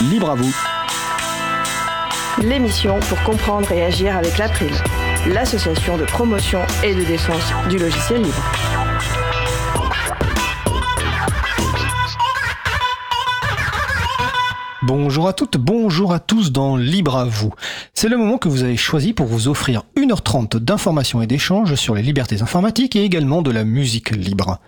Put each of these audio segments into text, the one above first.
libre à vous. L'émission pour comprendre et agir avec l'April, l'association de promotion et de défense du logiciel libre. Bonjour à toutes, bonjour à tous dans Libre à vous. C'est le moment que vous avez choisi pour vous offrir 1h30 d'informations et d'échanges sur les libertés informatiques et également de la musique libre.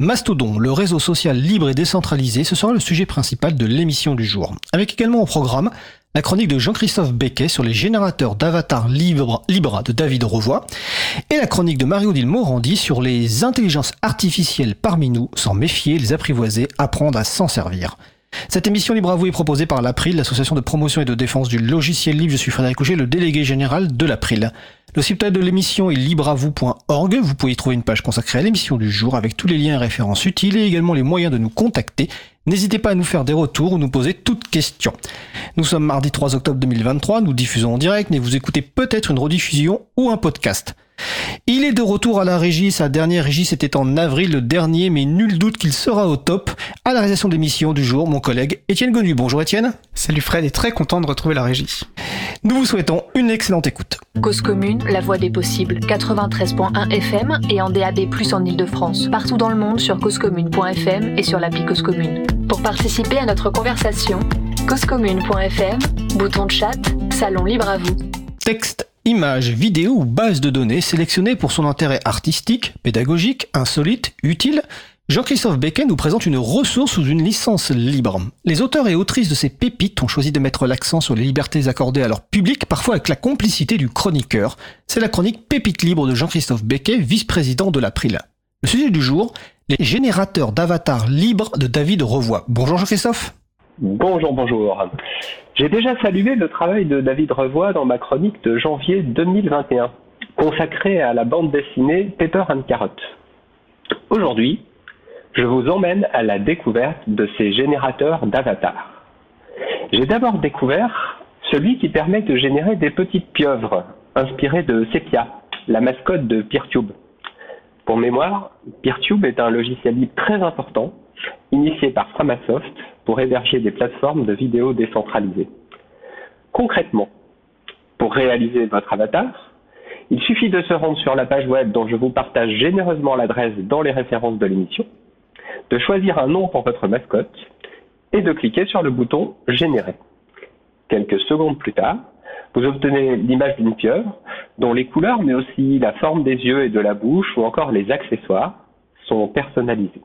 Mastodon, le réseau social libre et décentralisé, ce sera le sujet principal de l'émission du jour. Avec également au programme la chronique de Jean-Christophe Becquet sur les générateurs d'avatars libres libre de David Revoy et la chronique de Mario-Odile Morandi sur les intelligences artificielles parmi nous, sans méfier, les apprivoiser, apprendre à s'en servir. Cette émission Libre à vous est proposée par l'April, l'association de promotion et de défense du logiciel libre. Je suis Frédéric Couchet, le délégué général de l'April. Le site de l'émission est libreavou.org. Vous pouvez y trouver une page consacrée à l'émission du jour avec tous les liens et références utiles et également les moyens de nous contacter. N'hésitez pas à nous faire des retours ou nous poser toutes questions. Nous sommes mardi 3 octobre 2023, nous diffusons en direct, mais vous écoutez peut-être une rediffusion ou un podcast. Il est de retour à la régie, sa dernière régie c'était en avril dernier, mais nul doute qu'il sera au top. À la réalisation de l'émission du jour, mon collègue Étienne Gonu. Bonjour Étienne. Salut Fred, et très content de retrouver la régie. Nous vous souhaitons une excellente écoute. Cause commune, la voix des possibles, 93.1 FM et en DAB+, en Ile-de-France. Partout dans le monde sur causecommune.fm et sur l'appli Cause Commune. Pour participer à notre conversation, causecommune.fm, bouton de chat, salon libre à vous. Texte, images, vidéos ou bases de données sélectionnées pour son intérêt artistique, pédagogique, insolite, utile, Jean-Christophe Becquet nous présente une ressource sous une licence libre. Les auteurs et autrices de ces pépites ont choisi de mettre l'accent sur les libertés accordées à leur public, parfois avec la complicité du chroniqueur. C'est la chronique Pépite libre de Jean-Christophe Becquet, vice-président de l'April. Le sujet du jour, les générateurs d'avatars libres de David Revoy. Bonjour Jean-Christophe. Bonjour, bonjour. J'ai déjà salué le travail de David Revoy dans ma chronique de janvier 2021, consacrée à la bande dessinée Pepper and Carrot. Aujourd'hui, je vous emmène à la découverte de ces générateurs d'avatars. J'ai d'abord découvert celui qui permet de générer des petites pieuvres inspirées de Sepia, la mascotte de PeerTube. Pour mémoire, PeerTube est un logiciel libre très important, initié par Framasoft pour héberger des plateformes de vidéos décentralisées. Concrètement, pour réaliser votre avatar, il suffit de se rendre sur la page web dont je vous partage généreusement l'adresse dans les références de l'émission, de choisir un nom pour votre mascotte et de cliquer sur le bouton Générer. Quelques secondes plus tard, vous obtenez l'image d'une pieuvre dont les couleurs, mais aussi la forme des yeux et de la bouche ou encore les accessoires sont personnalisés.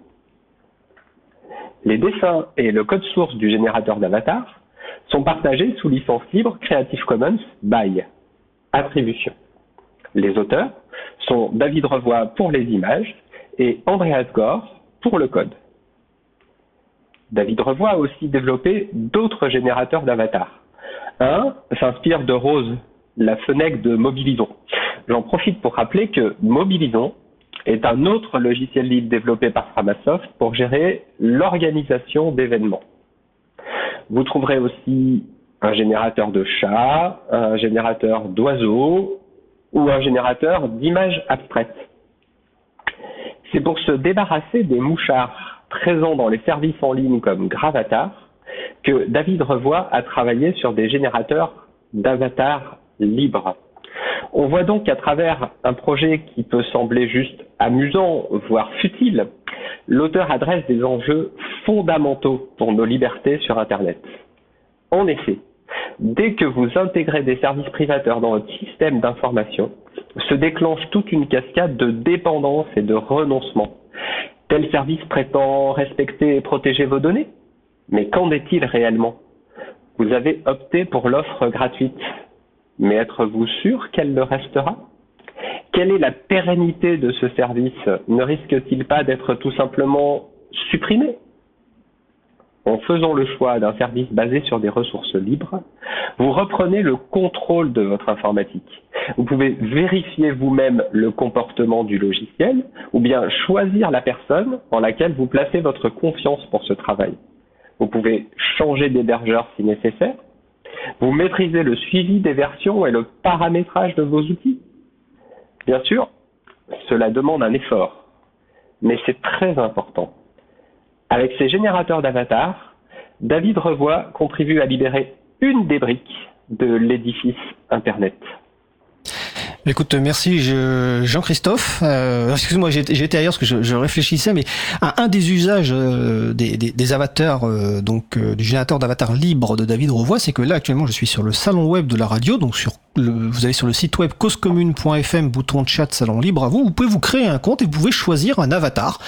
Les dessins et le code source du générateur d'avatar sont partagés sous licence libre Creative Commons by attribution. Les auteurs sont David Revoy pour les images et Andreas Gore pour le code. David Revoy a aussi développé d'autres générateurs d'avatars. Un s'inspire de Rose, la fenêtre de Mobilison. J'en profite pour rappeler que Mobilison est un autre logiciel libre développé par Framasoft pour gérer l'organisation d'événements. Vous trouverez aussi un générateur de chats, un générateur d'oiseaux ou un générateur d'images abstraites. C'est pour se débarrasser des mouchards présents dans les services en ligne comme Gravatar que David Revoy a travaillé sur des générateurs d'avatars libres. On voit donc qu'à travers un projet qui peut sembler juste amusant, voire futile, l'auteur adresse des enjeux fondamentaux pour nos libertés sur Internet. En effet, dès que vous intégrez des services privateurs dans votre système d'information, se déclenche toute une cascade de dépendance et de renoncement. Tel service prétend respecter et protéger vos données, mais qu'en est-il réellement? Vous avez opté pour l'offre gratuite, mais êtes-vous sûr qu'elle le restera? Quelle est la pérennité de ce service Ne risque-t-il pas d'être tout simplement supprimé en faisant le choix d'un service basé sur des ressources libres, vous reprenez le contrôle de votre informatique. Vous pouvez vérifier vous-même le comportement du logiciel ou bien choisir la personne en laquelle vous placez votre confiance pour ce travail. Vous pouvez changer d'hébergeur si nécessaire. Vous maîtrisez le suivi des versions et le paramétrage de vos outils. Bien sûr, cela demande un effort, mais c'est très important. Avec ces générateurs d'avatars, David Revoix contribue à libérer une des briques de l'édifice Internet. Écoute, merci Jean-Christophe. Euh, Excuse-moi, j'étais ailleurs parce que je, réfléchissais, mais un des usages euh, des, avatars, euh, donc du générateur d'avatar libre de David Revoix, c'est que là actuellement je suis sur le salon web de la radio, donc sur vous allez sur le site web causecommune.fm, bouton de chat, salon libre à vous, vous pouvez vous créer un compte et vous pouvez choisir un avatar.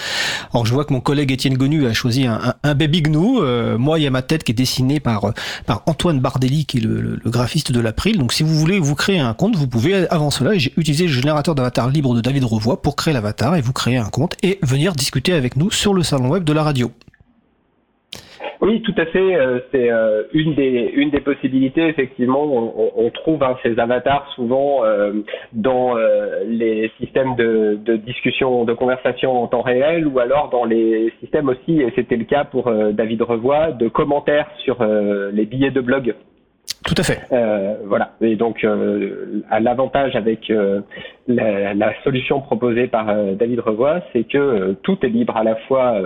Alors je vois que mon collègue Étienne Gonu a choisi un, un, baby gnou. Euh, moi, il y a ma tête qui est dessinée par, par Antoine Bardelli, qui est le, graphiste de l'April. Donc si vous voulez vous créer un compte, vous pouvez, avant cela, j'ai utilisé le générateur d'avatar libre de David Revoix pour créer l'avatar et vous créer un compte et venir discuter avec nous sur le salon web de la radio. Oui, tout à fait. Euh, c'est euh, une des une des possibilités. Effectivement, on, trouve hein, ces avatars souvent euh, dans les systèmes de, de, discussion, de conversation en temps réel, ou alors dans les systèmes aussi. Et c'était le cas pour David Revoix de commentaires sur les billets de blog. Tout à fait. Euh, voilà. Et donc, euh, l'avantage avec euh, la, la, solution proposée par euh, David Revoix, c'est que tout est libre, à la fois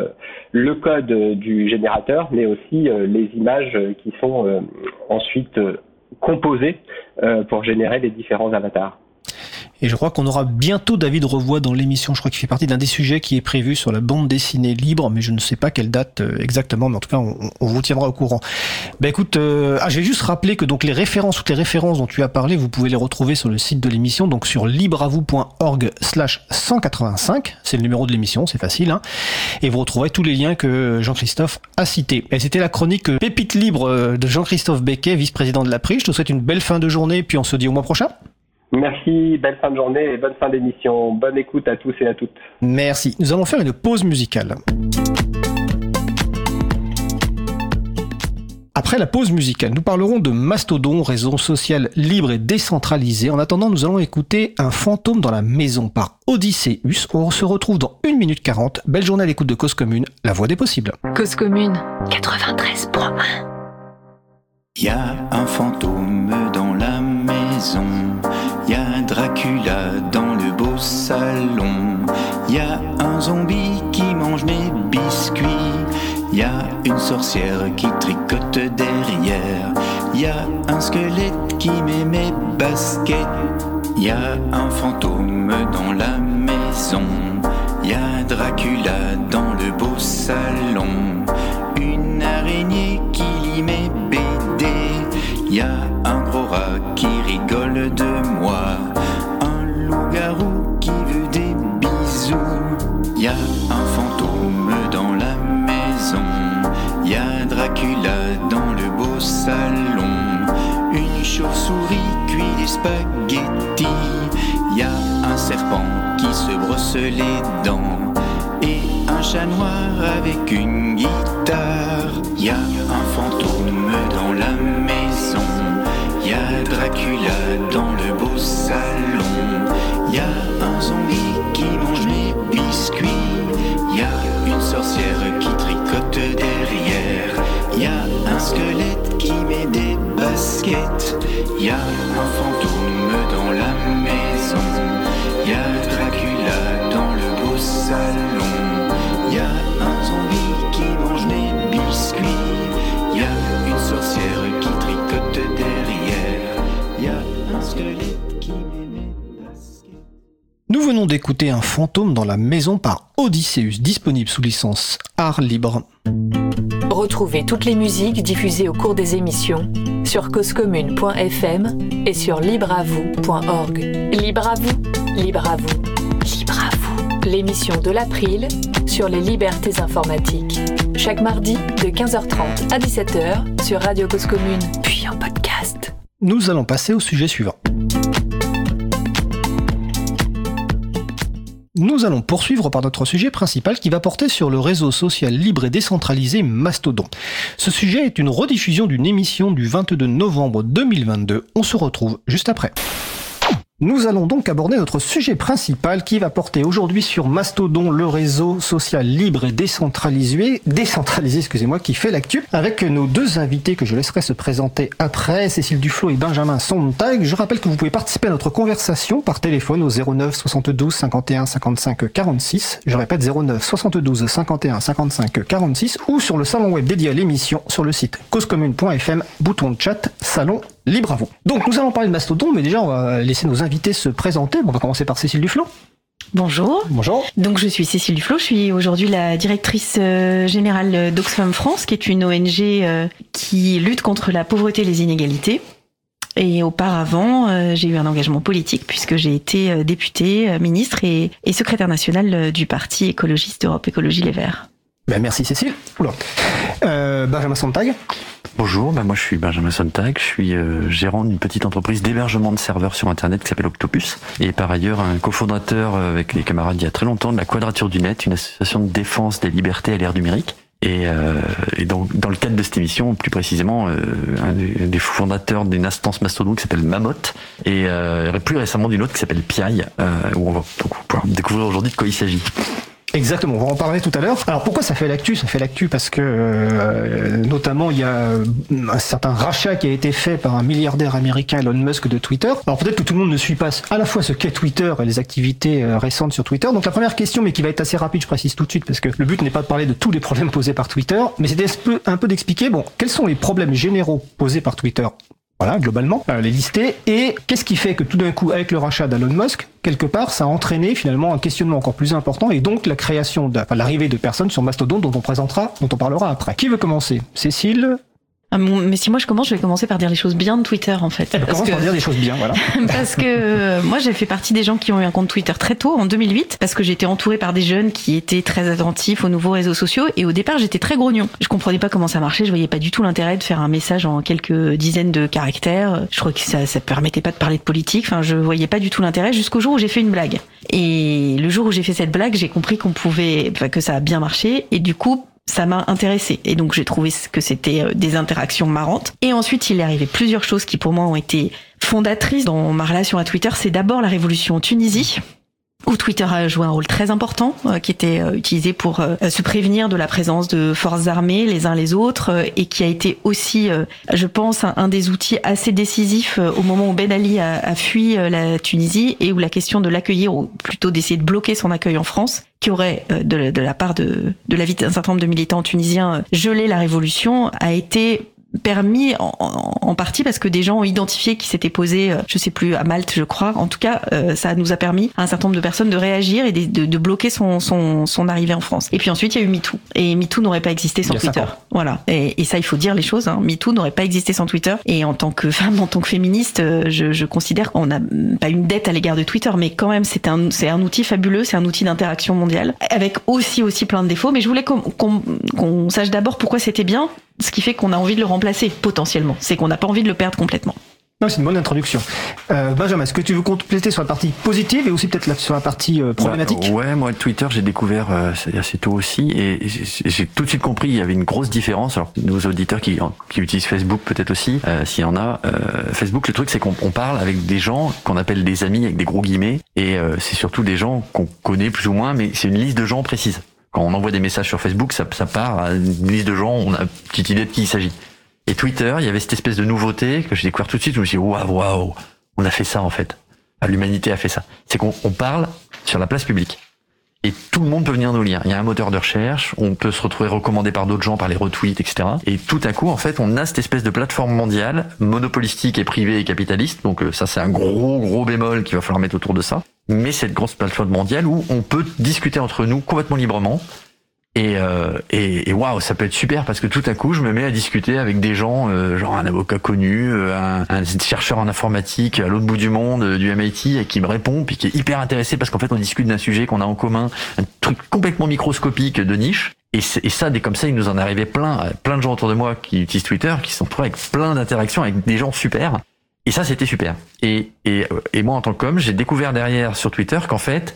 le code du générateur, mais aussi les images qui sont ensuite composées pour générer les différents avatars. Et je crois qu'on aura bientôt David Revoix dans l'émission. Je crois qu'il fait partie d'un des sujets qui est prévu sur la bande dessinée libre, mais je ne sais pas quelle date euh, exactement, mais en tout cas, on, vous tiendra au courant. Ben écoute, euh, ah, je vais juste rappeler que donc les références, toutes les références dont tu as parlé, vous pouvez les retrouver sur le site de l'émission, donc sur libreavou.org slash 185. C'est le numéro de l'émission, c'est facile. Hein et vous retrouverez tous les liens que Jean-Christophe a cités. Et c'était la chronique Pépite libre euh, de Jean-Christophe Becquet, vice-président de la PRI. Je te souhaite une belle fin de journée, puis on se dit au mois prochain. Merci, belle fin de journée et bonne fin d'émission. Bonne écoute à tous et à toutes. Merci. Nous allons faire une pause musicale. Après la pause musicale, nous parlerons de Mastodon, réseau social libre et décentralisé. En attendant, nous allons écouter Un fantôme dans la maison par Odysseus. On se retrouve dans 1 minute 40. Belle journée à l'écoute de Cause Commune, la voix des possibles. Cause Commune 93.1 Il y a un fantôme dans la maison Dracula dans le beau salon. Y a un zombie qui mange mes biscuits. Y a une sorcière qui tricote derrière. Y a un squelette qui met mes baskets. Y a un fantôme dans la maison. Y a Dracula dans le beau salon. Une araignée qui lit mes BD. Y a Une chauve-souris cuit des spaghettis. Y a un serpent qui se brosse les dents. Et un chat noir avec une guitare. Y a un fantôme dans la maison. Y a Dracula dans le beau salon. Y a un zombie qui mange mes biscuits. Y a une sorcière qui tricote derrière. Un squelette qui met des baskets. Y a un fantôme dans la maison. Y a Dracula dans le beau salon. Y a un zombie qui mange mes biscuits. Y a une sorcière qui tricote derrière. Y a un squelette qui met mes baskets. Nous venons d'écouter Un fantôme dans la maison par Odysseus, disponible sous licence Art Libre. Retrouvez toutes les musiques diffusées au cours des émissions sur causecommune.fm et sur libreavoue.org. Libre à vous, libre à vous, libre à vous. L'émission de l'April sur les libertés informatiques. Chaque mardi de 15h30 à 17h sur Radio Cause Commune, puis en podcast. Nous allons passer au sujet suivant. Nous allons poursuivre par notre sujet principal qui va porter sur le réseau social libre et décentralisé Mastodon. Ce sujet est une rediffusion d'une émission du 22 novembre 2022. On se retrouve juste après. Nous allons donc aborder notre sujet principal qui va porter aujourd'hui sur Mastodon, le réseau social libre et décentralisé, décentralisé, excusez-moi, qui fait l'actu, avec nos deux invités que je laisserai se présenter après, Cécile Duflo et Benjamin Sontag. Je rappelle que vous pouvez participer à notre conversation par téléphone au 09 72 51 55 46. Je répète 09 72 51 55 46 ou sur le salon web dédié à l'émission sur le site causecommune.fm, bouton de chat, salon libre à vous. Donc nous allons parler de Mastodon, mais déjà on va laisser nos invités se présenter. on va commencer par Cécile Duflo. Bonjour. Bonjour. Donc je suis Cécile Duflo, je suis aujourd'hui la directrice euh, générale d'Oxfam France, qui est une ONG euh, qui lutte contre la pauvreté et les inégalités. Et auparavant, euh, j'ai eu un engagement politique puisque j'ai été députée, ministre et, secrétaire nationale du parti écologiste Europe Écologie Les Verts. Ben, merci Cécile. Benjamin Sontag. Bonjour, bah moi je suis Benjamin Sontag, je suis euh, gérant d'une petite entreprise d'hébergement de serveurs sur Internet qui s'appelle Octopus, et par ailleurs un cofondateur euh, avec les camarades il y a très longtemps de la Quadrature du Net, une association de défense des libertés à l'ère numérique. Et, euh, et donc, dans le cadre de cette émission, plus précisément, euh, un des fondateurs d'une instance mastodon qui s'appelle Mammoth, et plus récemment d'une autre qui s'appelle Piaille, où on va pouvoir découvrir aujourd'hui de quoi il s'agit. Exactement, on va en parler tout à l'heure. Alors pourquoi ça fait l'actu? Ça fait l'actu parce que euh, notamment il y a un certain rachat qui a été fait par un milliardaire américain Elon Musk de Twitter. Alors peut-être que tout le monde ne suit pas à la fois ce qu'est Twitter et les activités euh, récentes sur Twitter. Donc la première question, mais qui va être assez rapide, je précise tout de suite, parce que le but n'est pas de parler de tous les problèmes posés par Twitter, mais c'est un peu d'expliquer, bon, quels sont les problèmes généraux posés par Twitter? Voilà, globalement, euh, les lister. Et qu'est-ce qui fait que tout d'un coup, avec le rachat d'Elon Musk, quelque part, ça a entraîné finalement un questionnement encore plus important et donc la création, de, enfin, l'arrivée de personnes sur Mastodon dont on présentera, dont on parlera après. Qui veut commencer? Cécile mais si moi je commence, je vais commencer par dire les choses bien de Twitter en fait. Eh ben, commence par dire les choses bien, voilà. parce que euh, moi j'ai fait partie des gens qui ont eu un compte Twitter très tôt, en 2008, parce que j'étais entourée par des jeunes qui étaient très attentifs aux nouveaux réseaux sociaux et au départ j'étais très grognon. Je comprenais pas comment ça marchait, je voyais pas du tout l'intérêt de faire un message en quelques dizaines de caractères. Je crois que ça ça permettait pas de parler de politique. Enfin, je voyais pas du tout l'intérêt jusqu'au jour où j'ai fait une blague. Et le jour où j'ai fait cette blague, j'ai compris qu'on pouvait, que ça a bien marché et du coup ça m'a intéressé et donc j'ai trouvé que c'était euh, des interactions marrantes. Et ensuite, il est arrivé plusieurs choses qui pour moi ont été fondatrices dans ma relation à Twitter. C'est d'abord la révolution en Tunisie où Twitter a joué un rôle très important, euh, qui était euh, utilisé pour euh, se prévenir de la présence de forces armées les uns les autres, et qui a été aussi, je pense, un, des outils assez décisifs au moment où Ben Ali a, fui la Tunisie et où la question de l'accueillir, ou plutôt d'essayer de bloquer son accueil en France, qui aurait, de, de la part de, de la vie d'un certain nombre de militants tunisiens, gelé la révolution, a été permis en, en, partie parce que des gens ont identifié qui s'étaient posés, euh, je sais plus, à Malte, je crois. En tout cas, euh, ça nous a permis à un certain nombre de personnes de réagir et de, de, bloquer son, son, son, arrivée en France. Et puis ensuite, il y a eu MeToo. Et MeToo n'aurait pas existé sans Twitter. Voilà. Et, et, ça, il faut dire les choses. Hein. MeToo n'aurait pas existé sans Twitter. Et en tant que femme, en tant que féministe, euh, je, je considère qu'on n'a pas une dette à l'égard de Twitter, mais quand même, c'est un, c'est un outil fabuleux, c'est un outil d'interaction mondiale, avec aussi aussi plein de défauts. Mais je voulais qu'on, qu'on sache d'abord pourquoi c'était bien ce qui fait qu'on a envie de le remplacer potentiellement. C'est qu'on n'a pas envie de le perdre complètement. Non, c'est une bonne introduction. Euh, Benjamin, est-ce que tu veux compléter sur la partie positive et aussi peut-être sur la partie euh, problématique? Bah, Ouais, moi Twitter, j'ai découvert euh, assez tôt aussi et j'ai tout de suite compris il y avait une grosse différence. Alors nos auditeurs qui, qui utilisent Facebook peut-être aussi, euh, s'il y en a, euh, Facebook, le truc c'est qu'on parle avec des gens qu'on appelle des amis avec des gros guillemets et c'est surtout des gens qu'on connaît plus ou moins, mais c'est une liste de gens précise quand on envoie des messages sur Facebook, ça, ça part à une liste de gens, on a une petite idée de qui il s'agit. Et Twitter, il y avait cette espèce de nouveauté que j'ai découvert tout de suite. Je me suis dit, waouh, waouh, on a fait ça en fait. L'humanité a fait ça. C'est qu'on parle sur la place publique. Et tout le monde peut venir nous lire. Il y a un moteur de recherche, on peut se retrouver recommandé par d'autres gens, par les retweets, etc. Et tout à coup, en fait, on a cette espèce de plateforme mondiale, monopolistique et privée et capitaliste. Donc euh, ça, c'est un gros, gros bémol qu'il va falloir mettre autour de ça mais cette grosse plateforme mondiale où on peut discuter entre nous complètement librement. Et, euh, et, waouh, ça peut être super parce que tout à coup, je me mets à discuter avec des gens, euh, genre un avocat connu, euh, un, chercheur en informatique à l'autre bout du monde, du MIT, et qui me répond, puis qui est hyper intéressé parce qu'en fait, on discute d'un sujet qu'on a en commun, un truc complètement microscopique de niche. Et, et ça, des comme ça, il nous en arrivé plein, plein de gens autour de moi qui utilisent Twitter, qui sont retrouvés avec plein d'interactions avec des gens super. Et ça, c'était super. Et, et, et moi, en tant qu'homme, j'ai découvert derrière sur Twitter qu'en fait,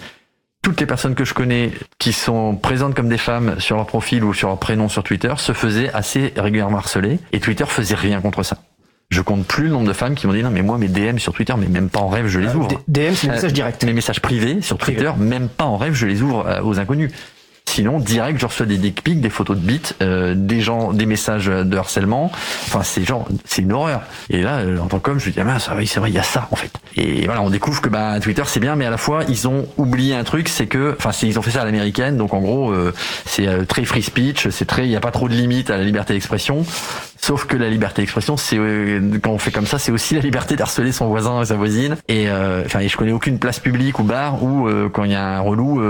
toutes les personnes que je connais qui sont présentes comme des femmes sur leur profil ou sur leur prénom sur Twitter se faisaient assez régulièrement harceler. Et Twitter faisait rien contre ça. Je compte plus le nombre de femmes qui m'ont dit non mais moi mes DM sur Twitter mais même pas en rêve je les Euh, ouvre. DM, c'est Euh, messages directs. Mes messages privés sur Twitter, même pas en rêve je les ouvre euh, aux inconnus. Sinon, direct, je reçois des dick pics, des photos de bites, euh, des gens, des messages de harcèlement. Enfin, c'est genre, c'est une horreur. Et là, euh, en tant qu'homme, je me dis, ah mince, ah oui, c'est vrai, il y a ça, en fait. Et voilà, on découvre que bah, Twitter, c'est bien, mais à la fois, ils ont oublié un truc, c'est que, enfin, ils ont fait ça à l'américaine, donc en gros, euh, c'est euh, très free speech, c'est très, il n'y a pas trop de limites à la liberté d'expression. Sauf que la liberté d'expression, c'est euh, quand on fait comme ça, c'est aussi la liberté d'harceler son voisin et sa voisine. Et euh, enfin, je connais aucune place publique ou bar où quand il y a un relou,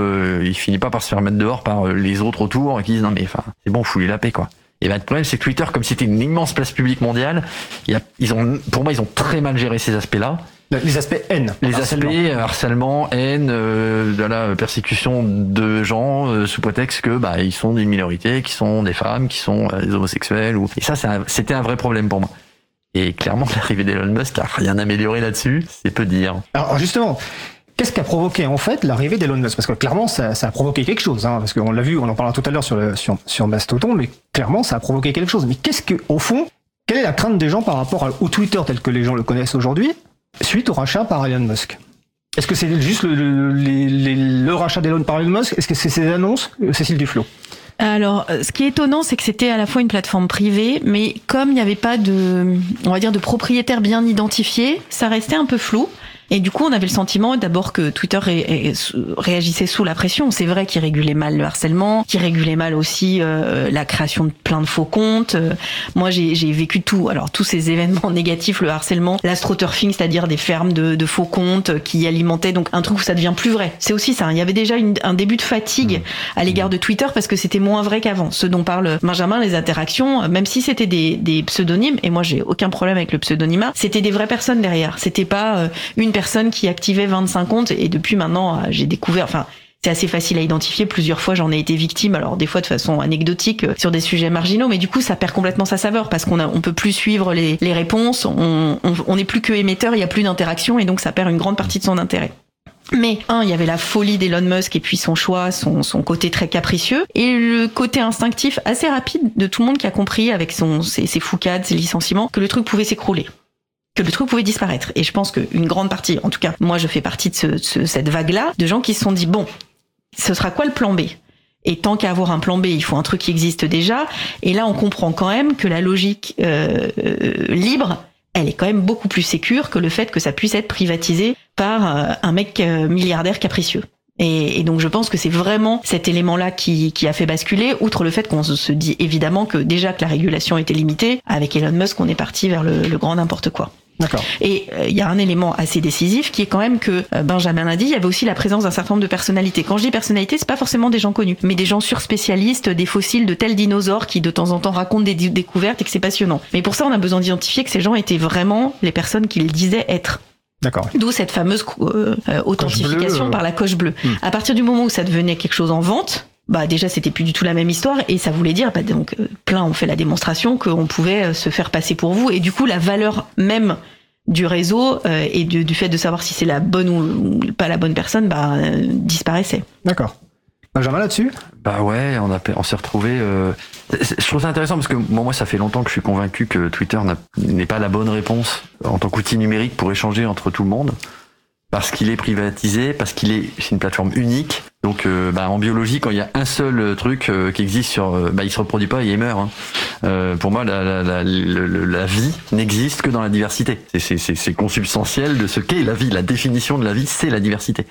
il finit pas par se faire mettre dehors par euh, les autres autour et qui disent non mais enfin c'est bon, foulez la paix quoi. Et ben le problème c'est que Twitter, comme c'était une immense place publique mondiale, il y a, ils ont, pour moi, ils ont très mal géré ces aspects-là. Les aspects haine. Les harcèlement. aspects harcèlement, haine, euh, de la persécution de gens euh, sous prétexte que bah ils sont d'une minorité, qui sont des femmes, qui sont euh, des homosexuels ou et ça c'était un vrai problème pour moi. Et clairement l'arrivée d'Elon Musk a rien amélioré là-dessus, c'est peu dire. Alors justement, qu'est-ce qui a provoqué en fait l'arrivée d'Elon Musk? Parce que clairement, ça, a provoqué quelque chose. Hein, parce qu'on l'a vu, on en parlera tout à l'heure sur, Mastodon, mais clairement, ça a provoqué quelque chose. Mais qu'est-ce que, au fond, quelle est la crainte des gens par rapport au Twitter tel que les gens le connaissent aujourd'hui, suite au rachat par Elon Musk? Est-ce que c'est juste le, le, rachat d'Elon par Elon Musk? Est-ce que c'est ses annonces? Cécile Duflo. Alors, euh, ce qui est étonnant, c'est que c'était à la fois une plateforme privée, mais comme il n'y avait pas de, on va dire, de propriétaire bien identifié, ça restait un peu flou. Et du coup, on avait le sentiment d'abord que Twitter ré- ré- réagissait sous la pression. C'est vrai qu'il régulait mal le harcèlement, qu'il régulait mal aussi euh, la création de plein de faux comptes. Euh, moi, j'ai vécu tout. Alors, tous ces événements négatifs, le harcèlement, l'astroturfing, c'est-à-dire des fermes de, de faux comptes qui alimentaient donc un truc où ça devient plus vrai. C'est aussi ça. Il y avait déjà une- un début de fatigue à l'égard de Twitter parce que c'était moins vrai qu'avant. Ce dont parle Benjamin, les interactions, même si c'était des, des pseudonymes, et moi j'ai aucun problème avec le pseudonymat, c'était des vraies personnes derrière. C'était pas euh, une personne qui activait 25 comptes et depuis maintenant euh, j'ai découvert, enfin c'est assez facile à identifier. Plusieurs fois, j'en ai été victime. Alors des fois de façon anecdotique euh, sur des sujets marginaux, mais du coup, ça perd complètement sa saveur parce qu'on a, on peut plus suivre les, les réponses. On, on, n'est plus que émetteur. Il y a plus d'interaction et donc ça perd une grande partie de son intérêt. Mais un, il y avait la folie d'Elon Musk et puis son choix, son, son côté très capricieux, et le côté instinctif assez rapide de tout le monde qui a compris avec son, ses, ses foucades, ses licenciements, que le truc pouvait s'écrouler que le truc pouvait disparaître. Et je pense qu'une grande partie, en tout cas, moi je fais partie de ce, ce- cette vague-là, de gens qui se sont dit, bon, ce sera quoi le plan B? Et tant qu'à avoir un plan B, il faut un truc qui existe déjà. Et là, on comprend quand même que la logique euh, euh, libre, elle est quand même beaucoup plus sécure que le fait que ça puisse être privatisé par euh, un mec milliardaire capricieux. Et, donc je pense que c'est vraiment cet élément-là qui, a fait basculer, outre le fait qu'on se dit évidemment que déjà que la régulation était limitée, avec Elon Musk on est parti vers le grand n'importe quoi. D'accord. Et euh, il y a un élément assez décisif qui est quand même que euh, Benjamin l'a dit, il y avait aussi la présence d'un certain nombre de personnalités. Quand je dis personnalités, c'est pas forcément des gens connus, mais des gens surspécialistes, des fossiles de tels dinosaures qui de temps en temps racontent des dé- découvertes et que c'est passionnant. Mais pour ça, on a besoin d'identifier que ces gens étaient vraiment les personnes qu'ils disaient être. D'accord. D'où cette fameuse euh, euh, authentification bleue, euh. par la coche bleue. Hmm. À partir du moment où ça devenait quelque chose en vente, bah déjà c'était plus du tout la même histoire et ça voulait dire bah donc euh, plein ont fait la démonstration qu'on pouvait euh, se faire passer pour vous et du coup la valeur même du réseau euh, et du, du fait de savoir si c'est la bonne ou, ou pas la bonne personne bah euh, disparaissait. D'accord. Benjamin là-dessus? Bah ouais, on, a, on s'est retrouvé. Euh... Je trouve ça intéressant parce que bon, moi, ça fait longtemps que je suis convaincu que Twitter n'est pas la bonne réponse en tant qu'outil numérique pour échanger entre tout le monde, parce qu'il est privatisé, parce qu'il est c'est une plateforme unique. Donc, euh, bah, en biologie, quand il y a un seul euh, truc euh, qui existe sur, euh, bah, il se reproduit pas et il meurt. hein. Euh, pour moi, la, la, la, la vie n'existe que dans la diversité. C'est- consubstantiel de ce qu'est la vie. La définition de la vie, c'est la diversité.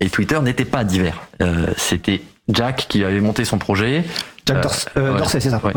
Et Twitter n'était pas divers. C'était Jack qui avait monté son projet. Jack Euh, euh, ouais. C'est ça. Ouais.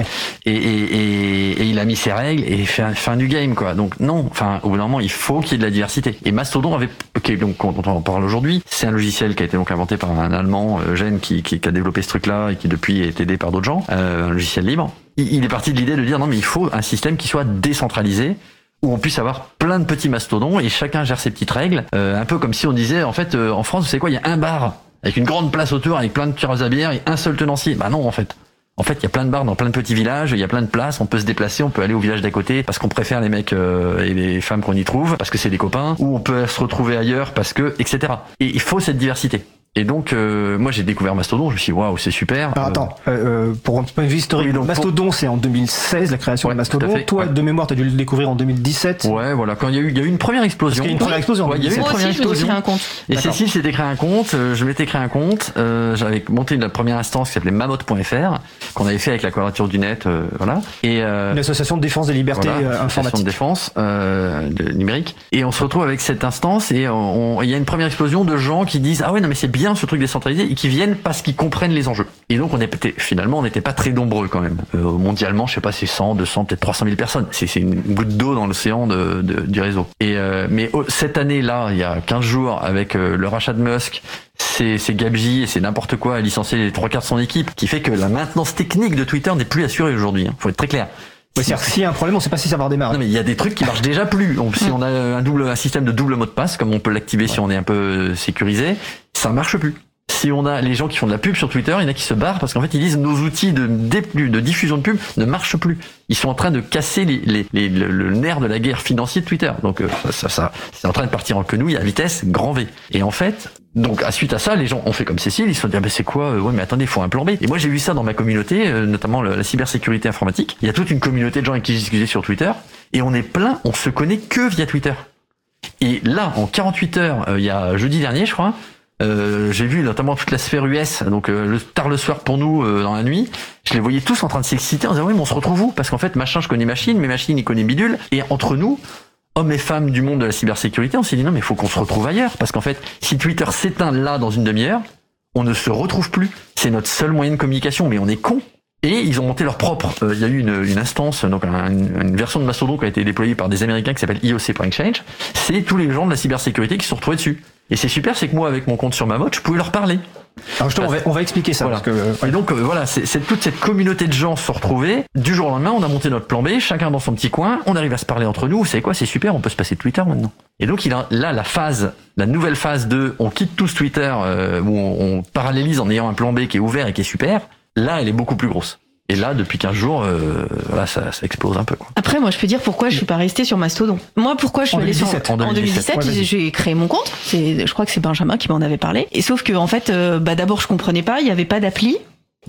Et, et, et, et il a mis ses règles et fin, fin du game quoi. Donc non, enfin au bout d'un moment il faut qu'il y ait de la diversité. Et Mastodon avait, ok donc dont on en parle aujourd'hui, c'est un logiciel qui a été donc inventé par un Allemand, Eugène, qui, qui, qui a développé ce truc-là et qui depuis est aidé par d'autres gens, euh, un logiciel libre. Il, il est parti de l'idée de dire non mais il faut un système qui soit décentralisé où on puisse avoir plein de petits mastodons et chacun gère ses petites règles, Euh, un peu comme si on disait en fait euh, en France vous savez quoi, il y a un bar avec une grande place autour avec plein de tireuses à bière et un seul tenancier. Bah non en fait. En fait, il y a plein de bars dans plein de petits villages, il y a plein de places, on peut se déplacer, on peut aller au village d'à côté parce qu'on préfère les mecs euh, et les femmes qu'on y trouve, parce que c'est des copains, ou on peut se retrouver ailleurs parce que, etc. Et il faut cette diversité. Et donc, euh, moi, j'ai découvert Mastodon. Je me suis dit, waouh, c'est super. Alors Euh, attends, euh, euh, pour un point de vue historique, Oui, donc, Mastodon c'est en 2016 la création Ouais, de Mastodon. Toi, ouais. de mémoire, t'as dû le découvrir en 2017. Ouais, voilà. Quand il y a eu, il y a eu une première Parce explosion. qu'il y a une première explosion Ouais, il y a eu une 2017. Moi première aussi, je explosion. créé un compte. Et. Cécile s'était créé un compte, euh, je m'étais créé un compte, euh, j'avais monté la première instance qui s'appelait mamotte.fr, qu'on avait fait avec la quadrature du net, euh, voilà. Et euh, Une association de défense des libertés voilà, euh, association informatiques. de défense euh, de numérique. Et on se retrouve avec cette instance et il y a une première explosion de gens qui disent ah ouais non mais c'est bien ce truc décentralisé et qui viennent parce qu'ils comprennent les enjeux. Et donc on peut-être- finalement on n'était pas très nombreux quand même. Euh, mondialement je sais pas c'est 100, 200, peut-être 300 000 personnes. C'est une goutte d'eau dans l'océan de, de- du réseau. Et euh, mais oh, cette année là il y a 15 jours avec euh, le rachat de Musk c'est c'est Gabji et c'est n'importe quoi à licencier les trois quarts de son équipe qui fait que la maintenance technique de Twitter n'est plus assurée aujourd'hui. Hein. Faut être très clair. Ouais, c'est-à-dire que s'il y a un problème, on sait pas si ça va redémarrer. Non mais il y a des trucs qui marchent déjà plus. Si on a un double un système de double mot de passe, comme on peut l'activer si on est un peu sécurisé, ça marche plus. Si on a les gens qui font de la pub sur Twitter, il y en a qui se barrent parce qu'en fait ils disent nos outils de, diffusion de pub ne marchent plus. Ils sont en train de casser le, nerf de la guerre financière de Twitter. Donc euh, ça, ça, c'est en train de partir en quenouille à vitesse grand V. Et en fait, donc à suite à ça, les gens ont fait comme Cécile, ils se sont dit ah ben c'est quoi euh, Ouais mais attendez, faut un plan B. Et moi j'ai vu ça dans ma communauté, euh, notamment la cybersécurité informatique. Il y a toute une communauté de gens avec qui j'ai discuté sur Twitter et on est plein, on se connaît que via Twitter. Et là, en 48 heures, il y a jeudi dernier, je crois, euh, j'ai vu notamment toute la sphère US, donc euh, le tard le soir pour nous euh, dans la nuit, je les voyais tous en train de s'exciter en disant oui mais on se retrouve où? Parce qu'en fait machin je connais machine, mais machine il connaît bidule, et entre nous, hommes et femmes du monde de la cybersécurité, on s'est dit non mais il faut qu'on se retrouve ailleurs, parce qu'en fait si Twitter s'éteint là dans une demi-heure, on ne se retrouve plus. C'est notre seul moyen de communication, mais on est con. Et ils ont monté leur propre. euh, Il y a eu une, une instance, donc un- une, une version de Mastodon qui a été déployée par des Américains qui s'appelle IOC.exchange. C'est tous les gens de la cybersécurité qui se sont retrouvés dessus. Et c'est super, c'est que moi, avec mon compte sur ma mode, je pouvais leur parler. Alors justement, on va, on va expliquer ça. Voilà. Parce que, Et donc euh, voilà, c'est toute cette communauté de gens se sont retrouvés. Du jour au lendemain, on a monté notre plan B, chacun dans son petit coin. On arrive à se parler entre nous. Vous savez quoi, c'est super, on peut se passer de Twitter maintenant. Et donc il a là la phase, la nouvelle phase de, on quitte tous Twitter euh, où on, on parallélise en ayant un plan B qui est ouvert et qui est super. Là, elle est beaucoup plus grosse. Et là, depuis 15 jours, euh, voilà, ça, ça explose un peu. Quoi. Après, moi, je peux dire pourquoi je suis pas restée sur Mastodon. Moi, pourquoi je suis En allée sur 2017. En en 2017, 2017, ouais, vas-y. j'ai créé mon compte. C'est, je crois que c'est Benjamin qui m'en avait parlé. Et sauf que, en fait, euh, bah, d'abord, je comprenais pas. Il y avait pas d'appli.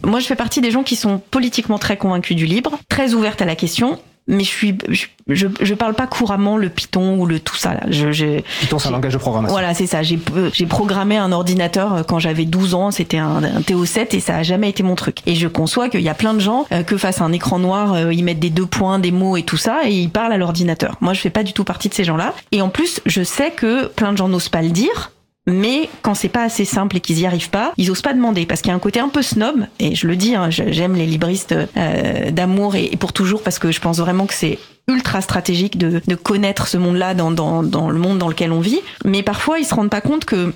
Moi, je fais partie des gens qui sont politiquement très convaincus du libre, très ouvertes à la question. Mais je suis, je, je, je parle pas couramment le Python ou le tout ça là. Je, je, Python, c'est un langage de programmation. voilà, c'est ça. J'ai euh, j'ai programmé un ordinateur euh, quand j'avais 12 ans. C'était un, un TO7 et ça a jamais été mon truc. Et je conçois qu'il y a plein de gens euh, que face à un écran noir, ils mettent des deux points, des mots et tout ça et ils parlent à l'ordinateur. Moi, je fais pas du tout partie de ces gens-là. Et en plus, je sais que plein de gens n'osent pas le dire. Mais quand c'est pas assez simple et qu'ils y arrivent pas, ils osent pas demander parce qu'il y a un côté un peu snob. Et je le dis, hein, j'aime les libristes euh, d'amour et, et pour toujours parce que je pense vraiment que c'est ultra stratégique de, de connaître ce monde-là dans, dans, dans le monde dans lequel on vit. Mais parfois, ils se rendent pas compte que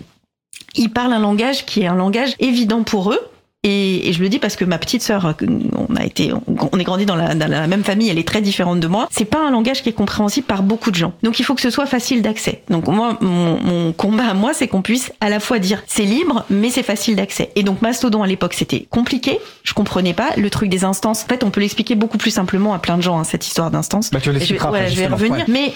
ils parlent un langage qui est un langage évident pour eux. Et, et je le dis parce que ma petite sœur, on a été, on, on est grandi dans la, dans la même famille, elle est très différente de moi. C'est pas un langage qui est compréhensible par beaucoup de gens. Donc il faut que ce soit facile d'accès. Donc moi, mon, mon combat à moi, c'est qu'on puisse à la fois dire c'est libre, mais c'est facile d'accès. Et donc Mastodon à l'époque, c'était compliqué. Je comprenais pas le truc des instances. En fait, on peut l'expliquer beaucoup plus simplement à plein de gens hein, cette histoire d'instances. Bah, tu je après, je vais revenir. Ouais. Mais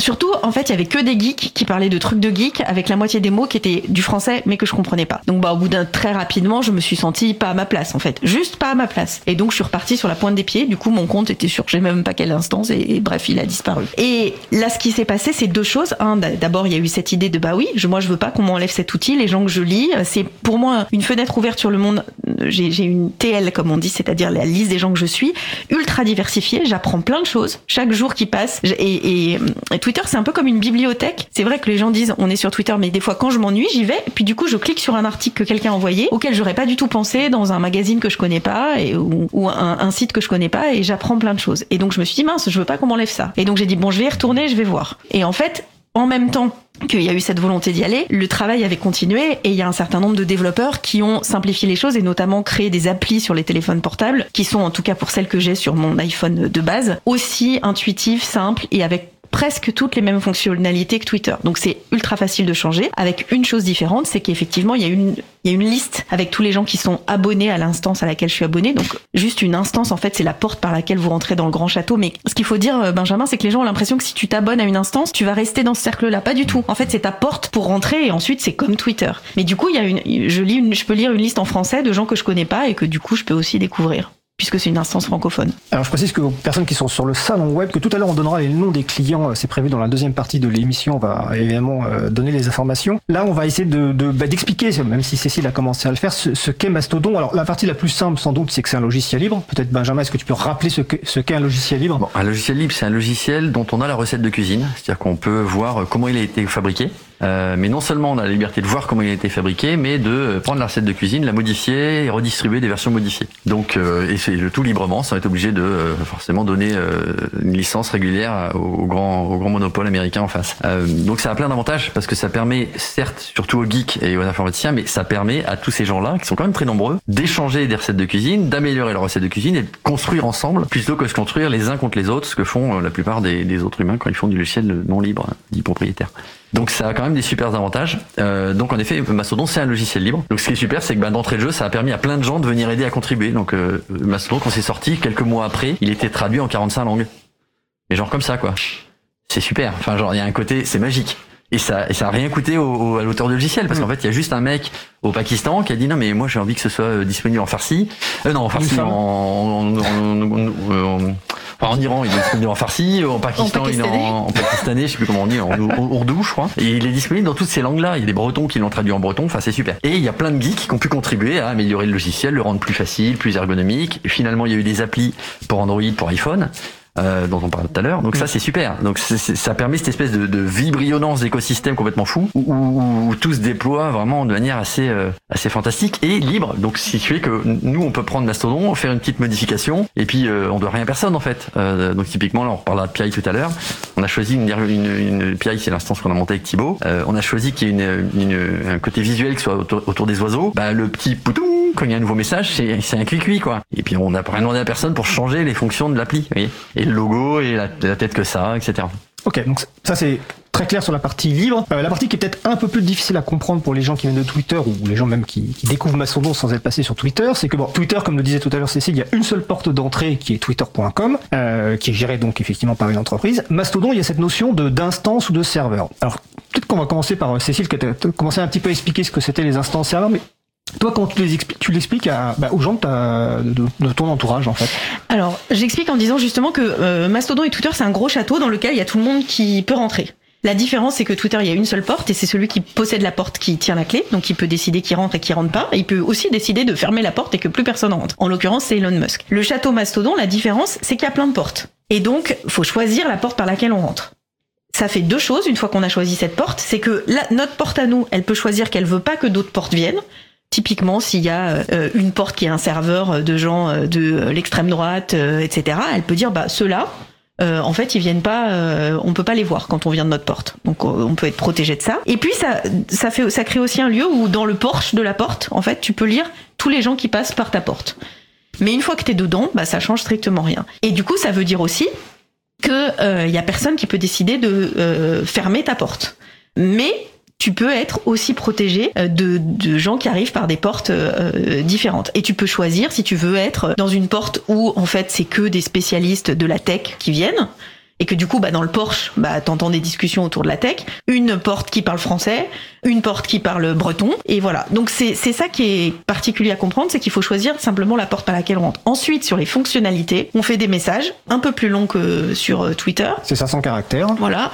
surtout, en fait, il y avait que des geeks qui parlaient de trucs de geeks avec la moitié des mots qui étaient du français, mais que je comprenais pas. Donc, bah, au bout d'un très rapidement, je me suis sentie pas à ma place, en fait. Juste pas à ma place. Et donc, je suis repartie sur la pointe des pieds. Du coup, mon compte était sur, je sais même pas quelle instance, et, bref, il a disparu. Et là, ce qui s'est passé, c'est deux choses. Un, d'abord, il y a eu cette idée de, bah oui, je, moi, je veux pas qu'on m'enlève cet outil. Les gens que je lis, c'est pour moi une fenêtre ouverte sur le monde. J'ai j'ai une TL, comme on dit, c'est-à-dire la liste des gens que je suis, ultra diversifiée. J'apprends plein de choses chaque jour qui passe. Et, et Twitter, c'est un peu comme une bibliothèque. C'est vrai que les gens disent on est sur Twitter, mais des fois quand je m'ennuie, j'y vais. Puis du coup, je clique sur un article que quelqu'un a envoyé, auquel j'aurais pas du tout pensé dans un magazine que je connais pas ou un, un site que je connais pas, et j'apprends plein de choses. Et donc je me suis dit mince, je veux pas qu'on m'enlève ça. Et donc j'ai dit bon, je vais y retourner, je vais voir. Et en fait, en même temps qu'il y a eu cette volonté d'y aller, le travail avait continué et il y a un certain nombre de développeurs qui ont simplifié les choses et notamment créé des applis sur les téléphones portables qui sont en tout cas pour celles que j'ai sur mon iPhone de base aussi intuitives, simples et avec presque toutes les mêmes fonctionnalités que Twitter. Donc c'est ultra facile de changer avec une chose différente, c'est qu'effectivement il y a une il y a une liste avec tous les gens qui sont abonnés à l'instance à laquelle je suis abonné. Donc juste une instance en fait, c'est la porte par laquelle vous rentrez dans le grand château. Mais ce qu'il faut dire euh, Benjamin, c'est que les gens ont l'impression que si tu t'abonnes à une instance, tu vas rester dans ce cercle-là. Pas du tout. En fait, c'est ta porte pour rentrer et ensuite c'est comme Twitter. Mais du coup, il y a une je lis je peux lire une liste en français de gens que je connais pas et que du coup je peux aussi découvrir puisque c'est une instance francophone. Alors je précise que aux personnes qui sont sur le salon web, que tout à l'heure on donnera les noms des clients, euh, c'est prévu dans la deuxième partie de l'émission, on va évidemment euh, donner les informations. Là on va essayer de, de bah, d'expliquer, même si Cécile a commencé à le faire, ce, ce qu'est Mastodon. Alors la partie la plus simple sans doute c'est que c'est un logiciel libre. Peut-être Benjamin, est-ce que tu peux rappeler ce, que, ce qu'est un logiciel libre? Bon, Un logiciel libre c'est un logiciel dont on a la recette de cuisine, c'est-à-dire qu'on peut voir comment il a été fabriqué. Euh, mais non seulement on a la liberté de voir comment il a été fabriqué, mais de prendre la recette de cuisine, la modifier et redistribuer des versions modifiées. Donc, euh, et c'est tout librement, sans être obligé de euh, forcément donner euh, une licence régulière au grand, au grand monopole américain en face. Euh, donc ça a plein d'avantages parce que ça permet, certes, surtout aux geeks et aux informaticiens, mais ça permet à tous ces gens-là, qui sont quand même très nombreux, d'échanger des recettes de cuisine, d'améliorer leurs recettes de cuisine et de construire ensemble, plutôt que de se construire les uns contre les autres, ce que font la plupart des, des autres humains quand ils font du logiciel non libre, dit propriétaire. Donc ça a quand même des super avantages. Euh, donc en effet, Mastodon c'est un logiciel libre. Donc ce qui est super, c'est que bah, d'entrée de jeu, ça a permis à plein de gens de venir aider à contribuer. Donc euh, Mastodon, quand c'est sorti, quelques mois après, il était traduit en 45 langues. Et genre comme ça, quoi. C'est super. Enfin, genre il y a un côté, c'est magique. Et ça, et ça a rien coûté au, au, à l'auteur du logiciel parce qu'en fait il y a juste un mec au Pakistan qui a dit non mais moi j'ai envie que ce soit euh, disponible en farsi, euh, non en farsi, en, en, en, en, Iran il est disponible en farsi, en Pakistan il est en, en pakistanais, je sais plus comment on dit, en, ourdou je crois, et il est disponible dans toutes ces langues là. Il y a des Bretons qui l'ont traduit en breton, enfin c'est super. Et il y a plein de geeks qui ont pu contribuer à améliorer le logiciel, le rendre plus facile, plus ergonomique. Et finalement il y a eu des applis pour Android, pour iPhone. Euh, dont on parlait tout à l'heure. Donc ça c'est super. Donc c est, c est, ça permet cette espèce de, de vibrionnance d'écosystème complètement fou où, où, où, tout se déploie vraiment de manière assez euh, assez fantastique et libre. Donc ce qui fait que nous on peut prendre Mastodon, faire une petite modification et puis euh, on doit rien à personne en fait. Euh, donc typiquement là on reparlera de PI tout à l'heure. On a choisi une, une, une PI c'est l'instance qu'on a montée avec Thibaut. Euh, on a choisi qu'il y ait une, une, un côté visuel qui soit autour, autour des oiseaux. Bah, le petit poutou quand il y a un nouveau message, c'est un clic quoi. Et puis on n'a rien demandé à personne pour changer les fonctions de l'appli. Et le logo et la, tête que ça, etc. Ok, donc ça c'est très clair sur la partie libre. Euh, la partie qui est peut-être un peu plus difficile à comprendre pour les gens qui viennent de Twitter ou les gens même qui, qui découvrent Mastodon sans être passés sur Twitter, c'est que bon, Twitter, comme le disait tout à l'heure Cécile, il y a une seule porte d'entrée qui est twitter.com, euh, qui est gérée donc effectivement par une entreprise. Mastodon, il y a cette notion de d'instance ou de serveur. Alors peut-être qu'on va commencer par Cécile qui a commencé un petit peu à expliquer ce que c'était les instances serveurs, mais toi, quand tu l'expliques, tu l'expliques à, bah, aux gens de, ton entourage, en fait. Alors, j'explique en disant justement que euh, Mastodon et Twitter, c'est un gros château dans lequel il y a tout le monde qui peut rentrer. La différence, c'est que Twitter, il y a une seule porte et c'est celui qui possède la porte qui tient la clé. Donc, il peut décider qui rentre et qui rentre pas. Et il peut aussi décider de fermer la porte et que plus personne rentre. En l'occurrence, c'est Elon Musk. Le château Mastodon, la différence, c'est qu'il y a plein de portes. Et donc, faut choisir la porte par laquelle on rentre. Ça fait deux choses une fois qu'on a choisi cette porte. C'est que la, notre porte à nous, elle peut choisir qu'elle veut pas que d'autres portes viennent. Typiquement, s'il y a euh, une porte qui est un serveur de gens euh, de l'extrême droite, euh, etc., elle peut dire bah ceux-là, euh, en fait, ils viennent pas, euh, on peut pas les voir quand on vient de notre porte. Donc, on peut être protégé de ça. Et puis, ça, ça crée aussi un lieu où, dans le porche de la porte, en fait, tu peux lire tous les gens qui passent par ta porte. Mais une fois que t'es dedans, bah, ça change strictement rien. Et du coup, ça veut dire aussi que il y a personne qui peut décider de fermer ta porte. Mais tu peux être aussi protégé de, de, gens qui arrivent par des portes euh, différentes. Et tu peux choisir si tu veux être dans une porte où en fait c'est que des spécialistes de la tech qui viennent et que du coup bah dans le Porsche bah t'entends des discussions autour de la tech. Une porte qui parle français une porte qui parle breton. Et voilà. Donc c'est c'est ça qui est particulier à comprendre c'est qu'il faut choisir simplement la porte par laquelle on rentre. Ensuite sur les fonctionnalités on fait des messages un peu plus longs que sur Twitter. C'est 500 caractères voilà.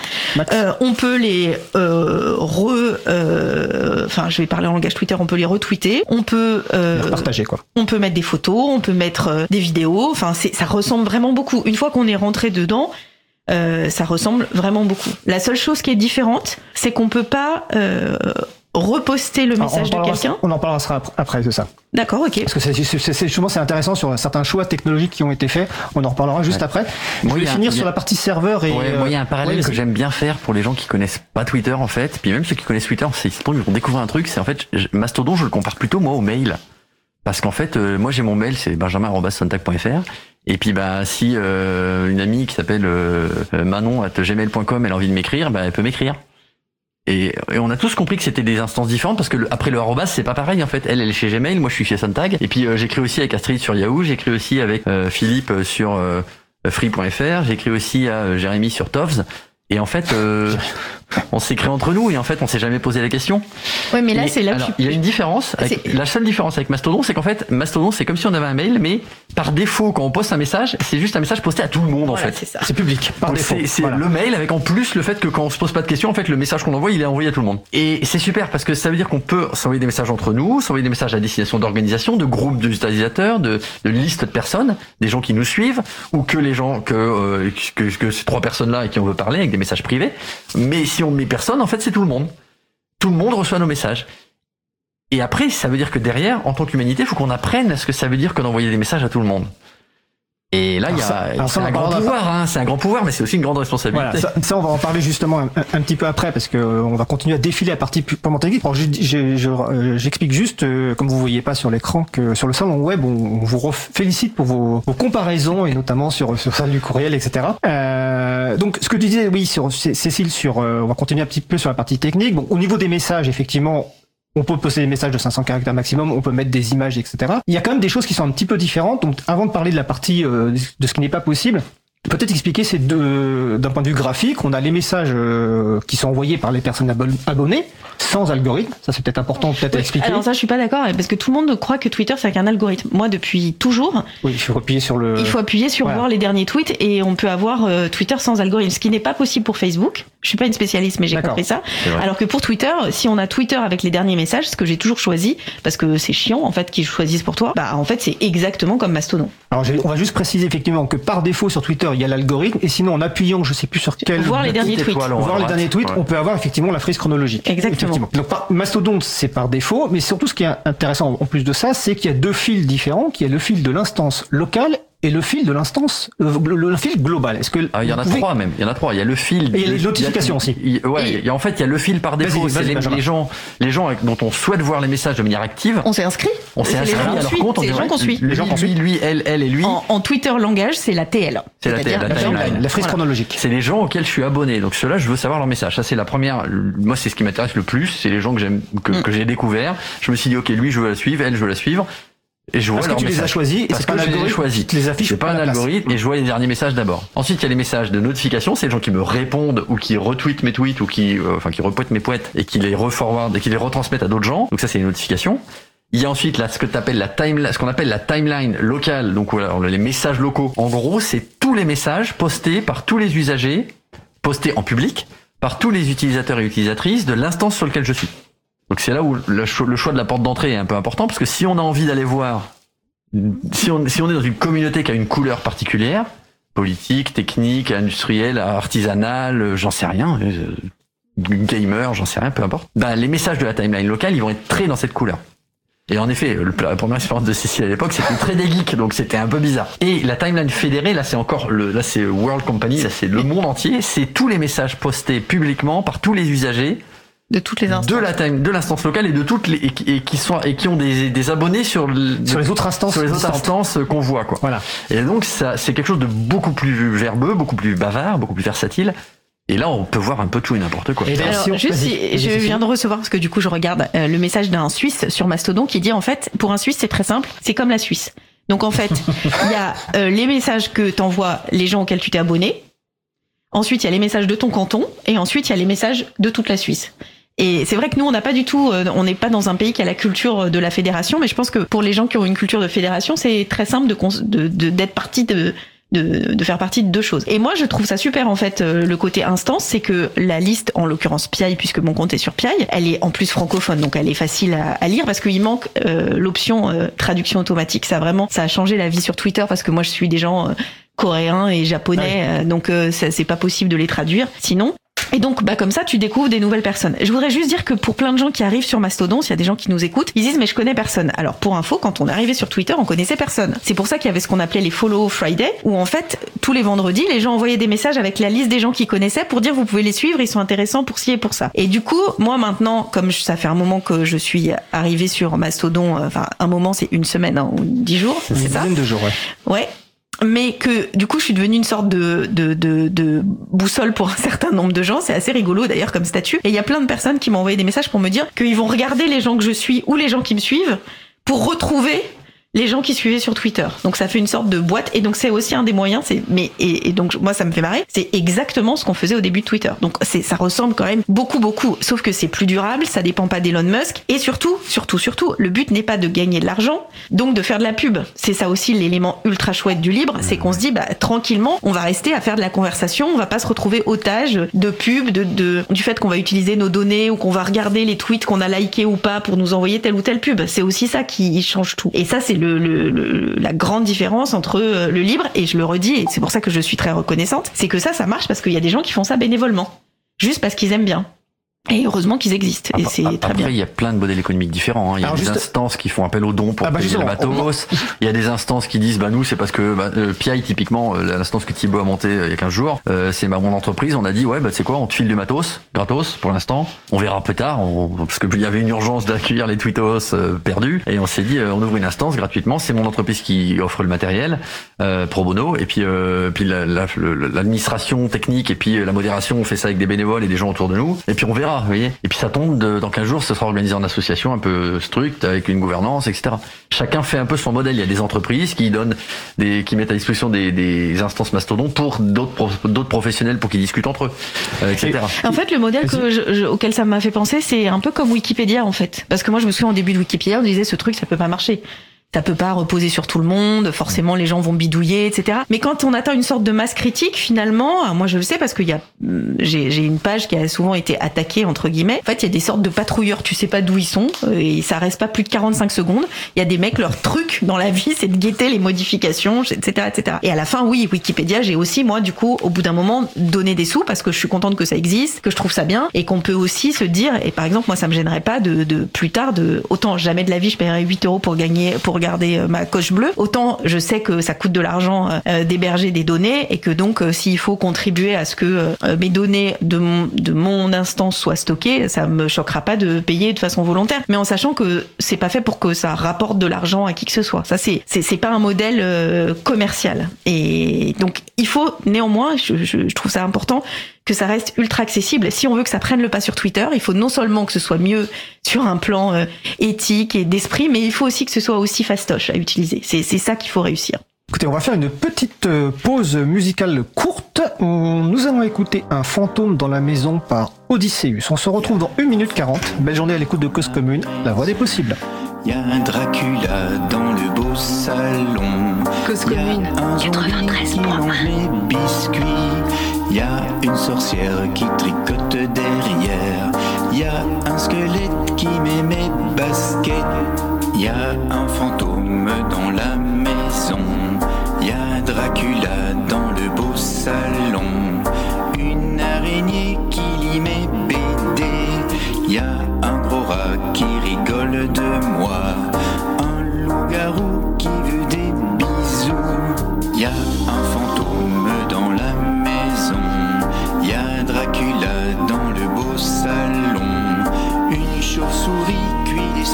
Euh, on peut les euh, re euh, enfin je vais parler en langage Twitter on peut les retweeter. On peut euh, partager quoi. on peut mettre des photos on peut mettre euh, des vidéos. Enfin ça ressemble vraiment beaucoup. Une fois qu'on est rentré dedans euh, ça ressemble vraiment beaucoup. La seule chose qui est différente, c'est qu'on peut pas euh, reposter le message de quelqu'un. On en parlera après, de ça. D'accord, ok. Parce que c'est justement c'est intéressant sur certains choix technologiques qui ont été faits. On en reparlera juste ouais. après. Moi, je vais finir sur la partie serveur et. Ouais, moi, il y a un parallèle ouais, que j'aime bien faire pour les gens qui connaissent pas Twitter en fait. Puis même ceux qui connaissent Twitter, c'est ils vont découvrir un truc. C'est en fait Mastodon, je le compare plutôt moi au mail Parce qu'en fait, euh, moi j'ai mon mail, c'est benjamin.sontag.fr. Et puis bah si euh, une amie qui s'appelle euh, Manon at gmail.com elle a envie de m'écrire, bah elle peut m'écrire. Et, on a tous compris que c'était des instances différentes parce que le- après le arrobas c'est pas pareil en fait. Elle elle est chez Gmail, moi je suis chez Sontag. Et puis euh, j'écris aussi avec Astrid sur Yahoo, j'écris aussi avec euh, Philippe euh, sur euh, free.fr, j'écris aussi à euh, Jérémy sur Tovs. Et en fait, euh, on s'écrit entre nous et en fait on s'est jamais posé la question. Ouais, mais là, c'est là que alors, tu- Il y a une différence. avec- la seule différence avec Mastodon, c'est qu'en fait, Mastodon, c'est comme si on avait un mail, mais par défaut, quand on poste un message, c'est juste un message posté à tout le monde, en Voilà, fait. c'est ça. C'est public, par Donc défaut. c'est c'est Voilà. le mail avec en plus le fait que quand on se pose pas de questions, en fait, le message qu'on envoie, il est envoyé à tout le monde. Et c'est super parce que ça veut dire qu'on peut s'envoyer des messages entre nous, s'envoyer des messages à destination d'organisations, de groupes d'utilisateurs, de, de listes de personnes, des gens qui nous suivent, ou que les gens que, euh, que, que ces trois personnes-là et qui on veut parler avec des messages privés. Mais si on met personne, en fait, c'est tout le monde. Tout le monde reçoit nos messages. Et après, ça veut dire que derrière, en tant qu'humanité, il faut qu'on apprenne ce que ça veut dire que d'envoyer des messages à tout le monde. Et là, il y a, c'est un grand pouvoir, hein, c'est un grand pouvoir, mais c'est aussi une grande responsabilité. Voilà, ça, ça, on va en parler justement un, un- un petit peu après parce que euh, on va continuer à défiler la partie purement technique. Alors, je- je- je- euh, j'explique juste, euh, comme vous voyez pas sur l'écran, que sur le salon web, on, on vous félicite pour vos, vos comparaisons et notamment sur sur celle du courriel, etc. Euh, donc, ce que tu disais, oui, sur Cé- Cécile, sur, on va continuer un petit peu sur la partie technique. Bon, au niveau des messages, effectivement. On peut poster des messages de 500 caractères maximum, on peut mettre des images, etc. Il y a quand même des choses qui sont un petit peu différentes. Donc, avant de parler de la partie euh, de ce qui n'est pas possible, Peut-être expliquer ces deux d'un point de vue graphique. On a les messages euh, qui sont envoyés par les personnes abo- abonnées sans algorithme. Ça c'est peut-être important peut-être à Oui, expliquer. Alors ça, je suis pas d'accord parce que tout le monde croit que Twitter c'est avec un algorithme. Moi, depuis toujours, Oui, il faut appuyer sur le. il faut appuyer sur voilà. voir les derniers tweets et on peut avoir euh, Twitter sans algorithme, ce qui n'est pas possible pour Facebook. Je suis pas une spécialiste, mais j'ai compris ça. C'est. Alors que pour Twitter, si on a Twitter avec les derniers messages, ce que j'ai toujours choisi, parce que c'est chiant en fait qu'ils choisissent pour toi, bah en fait c'est exactement comme Mastodon. Alors on va juste préciser effectivement que par défaut sur Twitter il y a l'algorithme et sinon en appuyant je sais plus sur quel Voir les derniers tweets. voir les derniers tweets, Ouais. on peut avoir effectivement la frise chronologique. Exactement. Donc par- Mastodon, c'est par défaut, mais surtout ce qui est intéressant en plus de ça, c'est qu'il y a deux fils différents, qui est le fil de l'instance locale et le fil de l'instance, euh, le, le fil global. Est-ce que Ah, il y en a pouvez- trois même. Il y en a trois. Il y a le fil. Et il y a les notifications aussi. il- ouais. il y a- en fait, il y a le fil par défaut. C'est les, gens, les gens avec- dont on souhaite voir les messages de manière active. On s'est inscrit. On s'est inscrit gens à qu'on leur suit. compte. les dirait, gens qu'on suit. Lui, Les gens qu'on suit. lui, elle, elle et lui. En, en Twitter langage, c'est la TL. C'est la TL, la frise Voilà. chronologique. C'est les gens auxquels je suis abonné. Donc ceux-là, je veux savoir leur message. Ça, c'est la première. Moi, c'est ce qui m'intéresse le plus. C'est les gens que j'aime, que, Mm. que j'ai découvert. Je me suis dit, ok, lui, je veux la suivre, elle, je veux la suivre. Et je vois Parce que tu les as choisis Parce que je les ai choisis. C'est pas un algorithme et je vois les derniers messages d'abord. Ensuite, il y a les messages de notification, c'est les gens qui me répondent ou qui retweetent mes tweets ou qui, euh, enfin, qui repoètent mes poètes et qui les reforwardent et qui les retransmettent à d'autres gens. Donc ça, c'est les notifications. Il y a ensuite là ce que t'appelles la timeline, ce qu'on appelle la timeline locale. Donc voilà, les messages locaux. En gros, c'est tous les messages postés par tous les usagers, postés en public par tous les utilisateurs et utilisatrices de l'instance sur lequel je suis. Donc c'est là où le cho- le choix de la porte d'entrée est un peu important parce que si on a envie d'aller voir si on, est dans une communauté qui a une couleur particulière, politique, technique, industrielle, artisanale, j'en sais rien, euh, gamer, j'en sais rien, peu importe, ben, les messages de la timeline locale, ils vont être très dans cette couleur. Et en effet, la première expérience de Cécile à l'époque, c'était très des geeks, donc c'était un peu bizarre. Et la timeline fédérée, là c'est encore le, là c'est World Company, là c'est le monde entier, c'est tous les messages postés publiquement par tous les usagers De toutes les instances. de la time, de l'instance locale et de toutes les et, qui- et qui sont et qui ont des, des abonnés sur le- Sur les autres instances. sur les autres instances qu'on voit quoi. Voilà. Et donc ça c'est quelque chose de beaucoup plus verbeux, beaucoup plus bavard, beaucoup plus versatile. Et là on peut voir un peu tout et n'importe quoi. Et d'ailleurs, Alors, si on- juste, si- je viens de recevoir, parce que du coup, je regarde euh, le message d'un Suisse sur Mastodon qui dit, en fait, pour un Suisse, c'est très simple, c'est comme la Suisse. Donc, en fait, il y a euh, les messages que t'envoient les gens auxquels tu t'es abonné. Ensuite, il y a les messages de ton canton. Et ensuite, il y a les messages de toute la Suisse. Et c'est vrai que nous, on n'a pas du tout, euh, on n'est pas dans un pays qui a la culture de la fédération, mais je pense que pour les gens qui ont une culture de fédération, c'est très simple de cons- de- de- d'être partie de, de, de faire partie de deux choses. Et moi, je trouve ça super en fait. euh, le côté instance, c'est que la liste, en l'occurrence Piaille, puisque mon compte est sur Piaille, elle est en plus francophone, donc elle est facile à, à lire parce qu'il manque euh, l'option euh, traduction automatique. Ça vraiment, ça a changé la vie sur Twitter parce que moi, je suis des gens euh, coréens et japonais, euh, donc euh, ça- c'est pas possible de les traduire. Sinon. Et donc, bah, comme ça, tu découvres des nouvelles personnes. Je voudrais juste dire que pour plein de gens qui arrivent sur Mastodon, s'il y a des gens qui nous écoutent, ils disent, mais je connais personne. Alors, pour info, quand on est arrivé sur Twitter, on connaissait personne. C'est pour ça qu'il y avait ce qu'on appelait les Follow Friday, où en fait, tous les vendredis, les gens envoyaient des messages avec la liste des gens qu'ils connaissaient pour dire, vous pouvez les suivre, ils sont intéressants pour ci et pour ça. Et du coup, moi maintenant, comme ça fait un moment que je suis arrivé sur Mastodon, euh, enfin, un moment, c'est une semaine hein, ou dix jours, c'est ça? Une de jours, ouais. Ouais mais que du coup je suis devenue une sorte de, de, de, de boussole pour un certain nombre de gens. C'est assez rigolo d'ailleurs comme statut. Et il y a plein de personnes qui m'ont envoyé des messages pour me dire qu'ils vont regarder les gens que je suis ou les gens qui me suivent pour retrouver les gens qui suivaient sur Twitter. Donc ça fait une sorte de boîte et donc c'est aussi un des moyens. C'est mais et, donc moi ça me fait marrer. C'est exactement ce qu'on faisait au début de Twitter. Donc c'est ça ressemble quand même beaucoup beaucoup. Sauf que c'est plus durable, ça dépend pas d'Elon Musk et surtout surtout surtout le but n'est pas de gagner de l'argent, donc de faire de la pub. C'est ça aussi l'élément ultra chouette du libre, c'est qu'on se dit bah tranquillement on va rester à faire de la conversation, on va pas se retrouver otage de pub, de, de du fait qu'on va utiliser nos données ou qu'on va regarder les tweets qu'on a likés ou pas pour nous envoyer telle ou telle pub. C'est aussi ça qui change tout. Et ça c'est la grande différence entre euh, le libre et je le redis et c'est pour ça que je suis très reconnaissante, c'est que ça ça marche parce qu'il y a des gens qui font ça bénévolement, juste parce qu'ils aiment bien. Et heureusement qu'ils existent. Et c'est très Après, bien. il y a plein de modèles économiques différents. hein. Il y a Alors, des juste- instances qui font appel aux dons pour Ah bah, payer le matos. Il y a des instances qui disent, bah nous, c'est parce que bah, euh, PI, typiquement, euh, l'instance que Thibaut a montée euh, il y a 15 jours, euh, c'est ma mon entreprise. On a dit, ouais, bah c'est quoi, on te file du matos, gratos, pour l'instant. On verra plus tard, on- parce que il y avait une urgence d'accueillir les tweetos euh, perdus. Et on s'est dit, euh, on ouvre une instance gratuitement. C'est mon entreprise qui offre le matériel euh, pro bono. Et puis, euh, puis la- la- le- l'administration technique et puis euh, la modération, on fait ça avec des bénévoles et des gens autour de nous. Et puis on verra, vous voyez. Et puis ça tombe de- dans 15 jours, ce sera organisé en association un peu structe avec une gouvernance, etc. Chacun fait un peu son modèle. Il y a des entreprises qui donnent des, qui mettent à disposition des, des instances mastodon pour d'autres pro- d'autres professionnels pour qu'ils discutent entre eux, euh, etc. En fait, le modèle que je- je- auquel ça m'a fait penser, c'est un peu comme Wikipédia, en fait. Parce que moi, je me souviens au début de Wikipédia, on disait ce truc, ça peut pas marcher. Ça peut pas reposer sur tout le monde, forcément les gens vont bidouiller, etc. Mais quand on atteint une sorte de masse critique, finalement, moi je le sais parce qu'il y a, hum, j'ai j'ai une page qui a souvent été attaquée entre guillemets. En fait, il y a des sortes de patrouilleurs, tu sais pas d'où ils sont, euh, et ça reste pas plus de 45 secondes. Il y a des mecs, leur truc dans la vie, c'est de guetter les modifications, etc., etc. Et à la fin, oui, Wikipédia, j'ai aussi moi du coup, au bout d'un moment, donné des sous parce que je suis contente que ça existe, que je trouve ça bien, et qu'on peut aussi se dire, et par exemple, moi ça me gênerait pas de, de plus tard de autant jamais de la vie je paierais 8 euros pour gagner pour regarder euh, ma coche bleue, autant je sais que ça coûte de l'argent euh, d'héberger des données et que donc euh, s'il faut contribuer à ce que euh, mes données de mon, instance soient stockées, ça me choquera pas de payer de façon volontaire, mais en sachant que c'est pas fait pour que ça rapporte de l'argent à qui que ce soit. Ça c'est c'est pas un modèle euh, commercial. Et donc il faut néanmoins, je trouve ça important que ça reste ultra accessible. Si on veut que ça prenne le pas sur Twitter, il faut non seulement que ce soit mieux sur un plan euh, éthique et d'esprit, mais il faut aussi que ce soit aussi fastoche à utiliser. C'est c'est ça qu'il faut réussir. Écoutez, on va faire une petite euh, pause musicale courte. Nous allons écouter Un fantôme dans la maison par Odysseus. On se retrouve dans 1 minute 40. Belle journée à l'écoute de Cause Commune, la voix des possibles. Y a un Dracula dans le beau salon. Cause commune, un zombie 93 qui mange mes biscuits. Y a une sorcière qui tricote derrière. Y a un squelette qui met mes baskets. Y a un fantôme dans la maison. Y a Dracula dans le beau salon.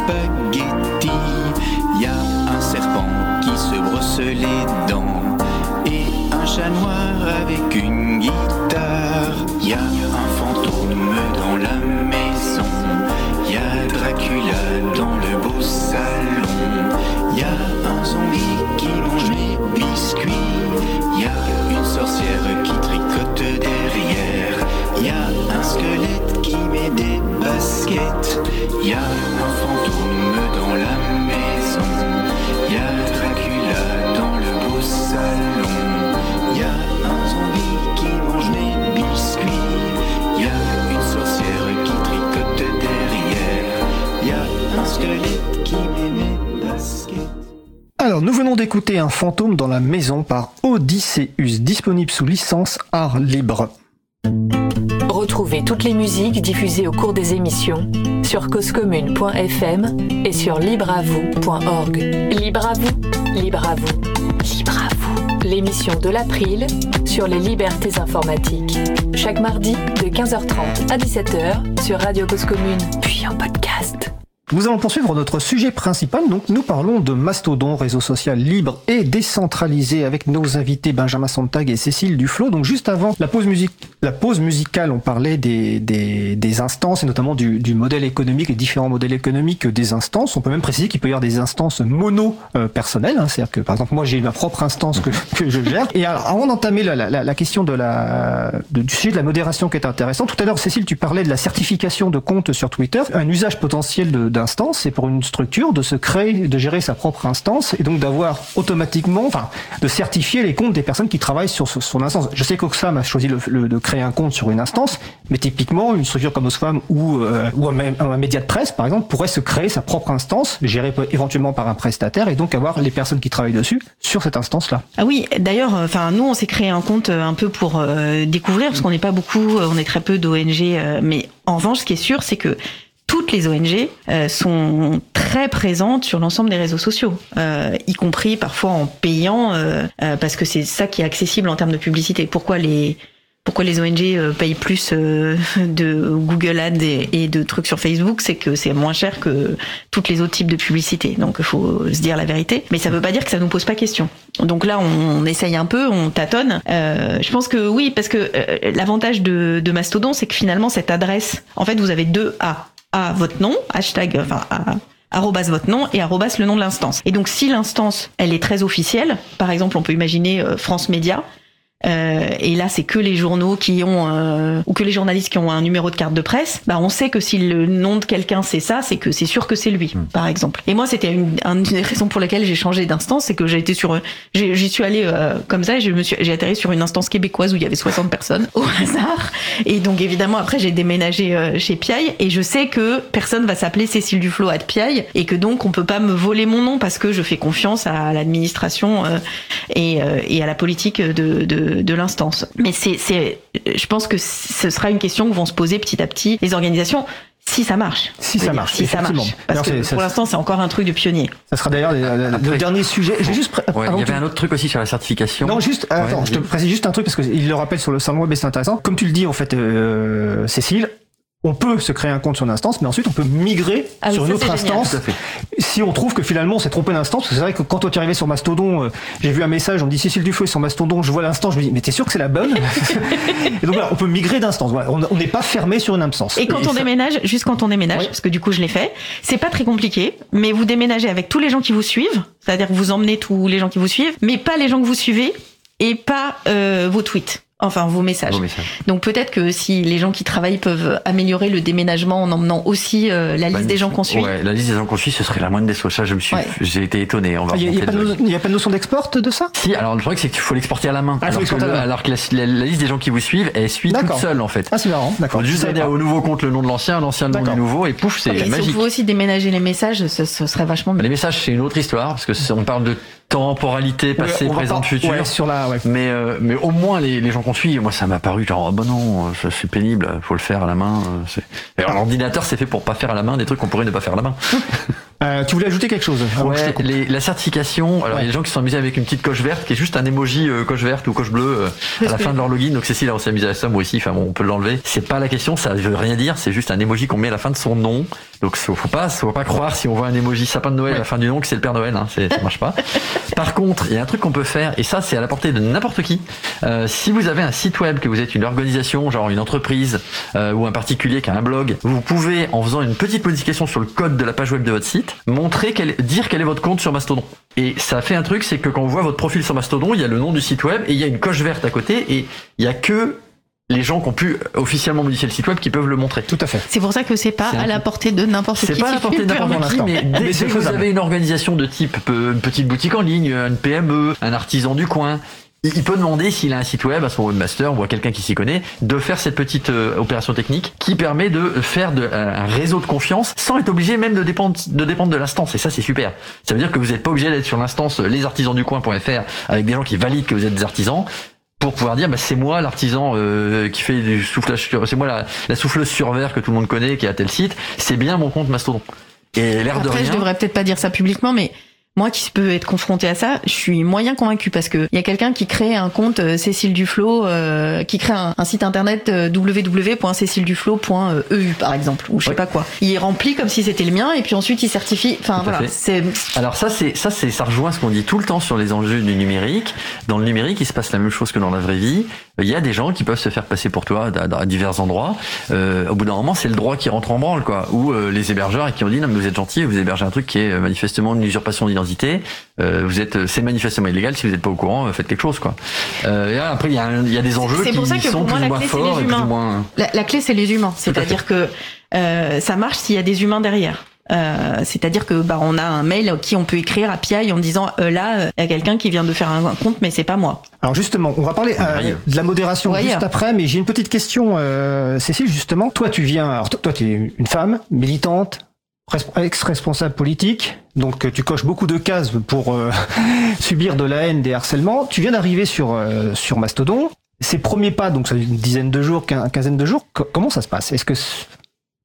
Spaghettis. Y a un serpent qui se brosse les dents. Et un chat noir avec une guitare. Y a un fantôme dans la maison. Y a Dracula dans le beau salon. Y a un zombie qui mange mes biscuits. Y a une sorcière qui tricote derrière. Y a un squelette des baskets. Y a un fantôme dans la maison. Y a Dracula dans le beau salon. Y a un zombie qui mange mes biscuits. Y a une sorcière qui tricote derrière. Y a un squelette qui met mes baskets. Alors, nous venons d'écouter Un fantôme dans la maison par Odysseus, disponible sous licence art libre. Retrouvez toutes les musiques diffusées au cours des émissions sur causecommune.fm et sur libreavoue.org. Libre à vous, libre à vous, libre à vous. L'émission de l'April sur les libertés informatiques. Chaque mardi de 15h30 à 17h sur Radio Cause Commune, puis en podcast. Nous allons poursuivre notre sujet principal. Donc, nous parlons de Mastodon, réseau social libre et décentralisé avec nos invités Benjamin Sontag et Cécile Duflo. Donc, juste avant la pause, la pause musicale, on parlait des, des, instances et notamment du, du, modèle économique, les différents modèles économiques des instances. On peut même préciser qu'il peut y avoir des instances mono euh. Hein. C'est-à-dire que, par exemple, moi, j'ai ma propre instance que, que je gère. Et alors, avant d'entamer la, la, question de la, de, du sujet de la modération qui est intéressant, tout à l'heure, Cécile, tu parlais de la certification de compte sur Twitter, un usage potentiel de c'est pour une structure de se créer, de gérer sa propre instance et donc d'avoir automatiquement, enfin, de certifier les comptes des personnes qui travaillent sur son instance. Je sais qu'Oxfam a choisi de créer un compte sur une instance, mais typiquement, une structure comme Oxfam ou, euh, un, média de presse, par exemple, pourrait se créer sa propre instance, gérée éventuellement par un prestataire et donc avoir les personnes qui travaillent dessus sur cette instance-là. Ah oui, d'ailleurs, enfin, nous, on s'est créé un compte un peu pour euh, découvrir, parce qu'on n'est pas beaucoup, on est très peu d'ONG, euh, mais en revanche, ce qui est sûr, c'est que toutes les ONG euh, sont très présentes sur l'ensemble des réseaux sociaux, euh, y compris parfois en payant, euh, parce que c'est ça qui est accessible en termes de publicité. Pourquoi les pourquoi les ONG payent plus de Google Ads et, de trucs sur Facebook, c'est que c'est moins cher que tous les autres types de publicité. Donc il faut se dire la vérité. Mais ça ne veut pas dire que ça nous pose pas question. Donc là, on, essaye un peu, on tâtonne. Je pense que oui, parce que l'avantage de Mastodon, c'est que finalement cette adresse, en fait, vous avez deux A à votre nom, hashtag, enfin, arrobas votre nom et arrobas le nom de l'instance. Et donc si l'instance, elle est très officielle, par exemple on peut imaginer euh, France Média, euh, et là, c'est que les journaux qui ont euh, ou que les journalistes qui ont un numéro de carte de presse. Bah, on sait que si le nom de quelqu'un c'est ça, c'est que c'est sûr que c'est lui, mmh. par exemple. Et moi, c'était une, une, des raisons pour lesquelles j'ai changé d'instance, c'est que j'ai été sur, j'y suis allée euh, comme ça, et je me suis, j'ai atterri sur une instance québécoise où il y avait 60 personnes au hasard. Et donc évidemment, après, j'ai déménagé euh, chez Piaille, et je sais que personne va s'appeler Cécile Duflo à Piaille, et que donc on peut pas me voler mon nom parce que je fais confiance à l'administration euh, et, et à la politique de, de de, l'instance. Mais c'est, c'est, je pense que ce sera une question que vont se poser petit à petit les organisations. Si ça marche. Si ça marche. Si ça marche. Parce que pour l'instant, c'est encore un truc de pionnier. Ça sera d'ailleurs le dernier sujet. J'ai juste. Ouais, il y avait un autre truc aussi sur la certification. Non, juste. Attends, je te précise juste un truc parce qu'il le rappelle sur le salon web et c'est intéressant. Comme tu le dis en fait, euh, Cécile, on peut se créer un compte sur une instance, mais ensuite on peut migrer ah sur une autre instance si on trouve que finalement on s'est trompé d'instance. Parce que c'est vrai que quand toi tu es arrivé sur Mastodon, euh, j'ai vu un message, on dit Cécile Dufeu est sur Mastodon, je vois l'instance, je me dis mais t'es sûr que c'est la bonne? Et donc voilà, on peut migrer d'instance. Voilà, on n'est pas fermé sur une instance. Et quand et on ça... déménage, juste quand on déménage, Oui. parce que du coup je l'ai fait, c'est pas très compliqué, mais vous déménagez avec tous les gens qui vous suivent, c'est-à-dire que vous emmenez tous les gens qui vous suivent, mais pas les gens que vous suivez et pas euh, vos tweets. Enfin, vos messages. Vos messages. Donc peut-être que si les gens qui travaillent peuvent améliorer le déménagement en emmenant aussi euh, la liste Bah, des gens qu'on suit. Ouais, la liste des gens qu'on suit, ce serait la moindre des choses. Ça, je me suis, Ouais. j'ai été étonné. On va Il n'y a, pas de le- no- il y a pas de notion d'export de ça? Si, alors le truc c'est qu'il faut l'exporter à la main. Ah, alors, que la le- main. alors que la, la- la liste des gens qui vous suivent, elle suit toute seule en fait. Ah c'est marrant, d'accord. Faut juste donner au nouveau compte le nom de l'ancien, l'ancien le nom du nouveau, et pouf, c'est si magique. on pouvait aussi déménager les messages, ce, ce serait vachement bien. Les messages, c'est une autre histoire, parce que on parle de temporalité, passé, Ouais, présent, futur. Ouais, sur la, ouais. Mais, euh, mais au moins les, les gens qu'on suit, moi ça m'a paru genre, oh, bah non, c'est pénible, faut le faire à la main. euh, L'ordinateur c'est fait pour pas faire à la main des trucs qu'on pourrait ne pas faire à la main. Euh, tu voulais ajouter quelque chose avant que je te Ouais, coupe les- la certification, alors il y a des gens qui se sont amusés avec une petite coche verte qui est juste un emoji euh, coche verte ou coche bleue euh, à la fin que- de leur login. Donc Cécile, on s'est amusé à ça, moi aussi, enfin bon, on peut l'enlever. C'est pas la question, ça veut rien dire, c'est juste un emoji qu'on met à la fin de son nom. Donc faut pas, faut pas croire si on voit un emoji sapin de Noël à la fin du nom que c'est le Père Noël, hein, c'est- ça marche pas. Par contre, il y a un truc qu'on peut faire, et ça c'est à la portée de n'importe qui. Euh, si vous avez un site web, que vous êtes une organisation, genre une entreprise euh, ou un particulier qui a un blog, vous pouvez, en faisant une petite modification sur le code de la page web de votre site, montrer quel, dire quel est votre compte sur Mastodon. Et ça fait un truc, c'est que quand on voit votre profil sur Mastodon, il y a le nom du site web et il y a une coche verte à côté et il y a que les gens qui ont pu officiellement modifier le site web qui peuvent le montrer. Tout à fait. C'est pour ça que c'est pas à la portée de n'importe qui. C'est pas à la portée je de n'importe qui, mais dès, que vous avez une organisation de type euh, une petite boutique en ligne, une PME, un artisan du coin, il peut demander s'il a un site web à son webmaster ou à quelqu'un qui s'y connaît de faire cette petite euh, opération technique qui permet de faire de, euh, un réseau de confiance sans être obligé même de dépendre de dépendre de l'instance et ça c'est super. Ça veut dire que vous n'êtes pas obligé d'être sur l'instance lesartisansducoin.fr avec des gens qui valident que vous êtes des artisans. pour pouvoir dire bah, c'est moi l'artisan euh, qui fait du soufflage sur c'est moi la, la souffleuse sur verre que tout le monde connaît qui est à tel site c'est bien mon compte Mastodon et l'air de Après, rien je devrais peut-être pas dire ça publiquement, mais moi qui peux être confronté à ça, je suis moyen convaincu parce que il y a quelqu'un qui crée un compte euh, Cécile Duflo, euh, qui crée un, un site internet euh, www.cécileduflo.eu par exemple, ou je sais pas quoi. Il est rempli comme si c'était le mien et puis ensuite il certifie. Enfin voilà, c'est Alors ça, c'est ça, c'est ça rejoint ce qu'on dit tout le temps sur les enjeux du numérique. Dans le numérique, il se passe la même chose que dans la vraie vie. Il y a des gens qui peuvent se faire passer pour toi à, divers endroits. Euh, au bout d'un moment, c'est le droit qui rentre en branle, quoi. Ou euh, les hébergeurs qui ont dit non, mais vous êtes gentil, vous hébergez un truc qui est euh, manifestement une usurpation d'identité. Euh, vous êtes, c'est manifestement illégal. Si vous n'êtes pas au courant, euh, faites quelque chose, quoi. Euh, et là, après, il y, y a des enjeux C'est qui pour ça que sont pour moi, plus la ou moins clé, c'est les forts et plus humains. ou moins. la, la clé c'est les humains, c'est-à-dire que euh, ça marche s'il y a des humains derrière. Euh, c'est-à-dire que bah on a un mail à qui on peut écrire à PI en disant euh, là euh, il y a quelqu'un qui vient de faire un, compte mais c'est pas moi. Alors justement, on va parler euh, de la modération Ouais, juste après, mais j'ai une petite question, euh, Cécile, justement. Toi, tu viens, alors toi, tu es une femme militante, res- ex-responsable politique, donc tu coches beaucoup de cases pour euh, subir de la haine, des harcèlements. Tu viens d'arriver sur euh, sur Mastodon. Ces premiers pas, donc ça fait une dizaine de jours, quin- quinzaine de jours, co- comment ça se passe? Est-ce que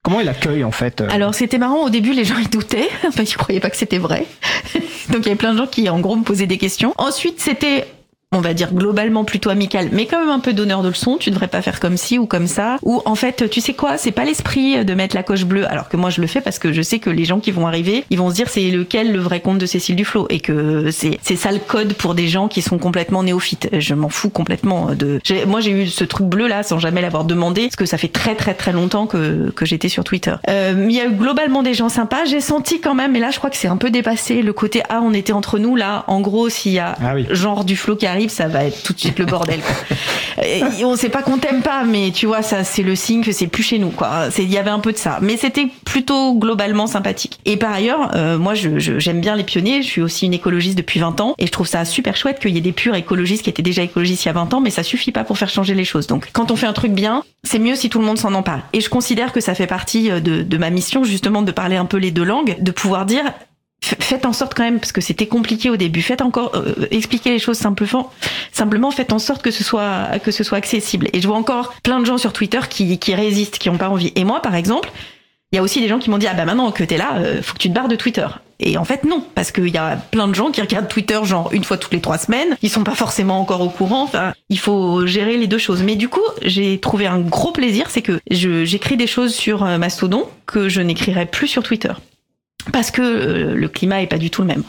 comment est l'accueil en fait euh Alors c'était marrant au début les gens ils doutaient, enfin ils croyaient pas que c'était vrai. Donc il y avait plein de gens qui en gros me posaient des questions. Ensuite c'était on va dire globalement plutôt amical, mais quand même un peu donneur de leçons. Tu devrais pas faire comme ci ou comme ça. Ou en fait, tu sais quoi, c'est pas l'esprit de mettre la coche bleue, alors que moi je le fais parce que je sais que les gens qui vont arriver, ils vont se dire c'est lequel le vrai compte de Cécile Duflo et que c'est c'est ça le code pour des gens qui sont complètement néophytes. Je m'en fous complètement de. Moi j'ai eu ce truc bleu là sans jamais l'avoir demandé parce que ça fait très très très longtemps que que j'étais sur Twitter. Euh, Il y a eu globalement des gens sympas. J'ai senti quand même, et là je crois que c'est un peu dépassé le côté ah on était entre nous là. En gros s'il y a Ah oui. genre du flow qui arrive, ça va être tout de suite le bordel. Quoi. Et on sait pas qu'on t'aime pas, mais tu vois, ça c'est le signe que c'est plus chez nous. Il y avait un peu de ça, mais c'était plutôt globalement sympathique. Et par ailleurs, euh, moi je- je- j'aime bien les pionniers. Je suis aussi une écologiste depuis 20 ans, et je trouve ça super chouette qu'il y ait des purs écologistes qui étaient déjà écologistes il y a 20 ans, mais ça suffit pas pour faire changer les choses. Donc quand on fait un truc bien, c'est mieux si tout le monde s'en empare. Et je considère que ça fait partie euh, de, de ma mission justement de parler un peu les deux langues, de pouvoir dire faites en sorte quand même parce que c'était compliqué au début faites encore euh, expliquer les choses simplement simplement faites en sorte que ce soit que ce soit accessible. Et je vois encore plein de gens sur Twitter qui qui résistent qui ont pas envie. Et moi par exemple il y a aussi des gens qui m'ont dit ah bah maintenant que t'es là euh, faut que tu te barres de Twitter et en fait non parce qu'il y a plein de gens qui regardent Twitter genre une fois toutes les trois semaines. Ils sont pas forcément encore au courant. Enfin il faut gérer les deux choses. Mais du coup j'ai trouvé un gros plaisir c'est que j'écris des choses sur euh, Mastodon que je n'écrirai plus sur Twitter parce que euh, le climat est pas du tout le même.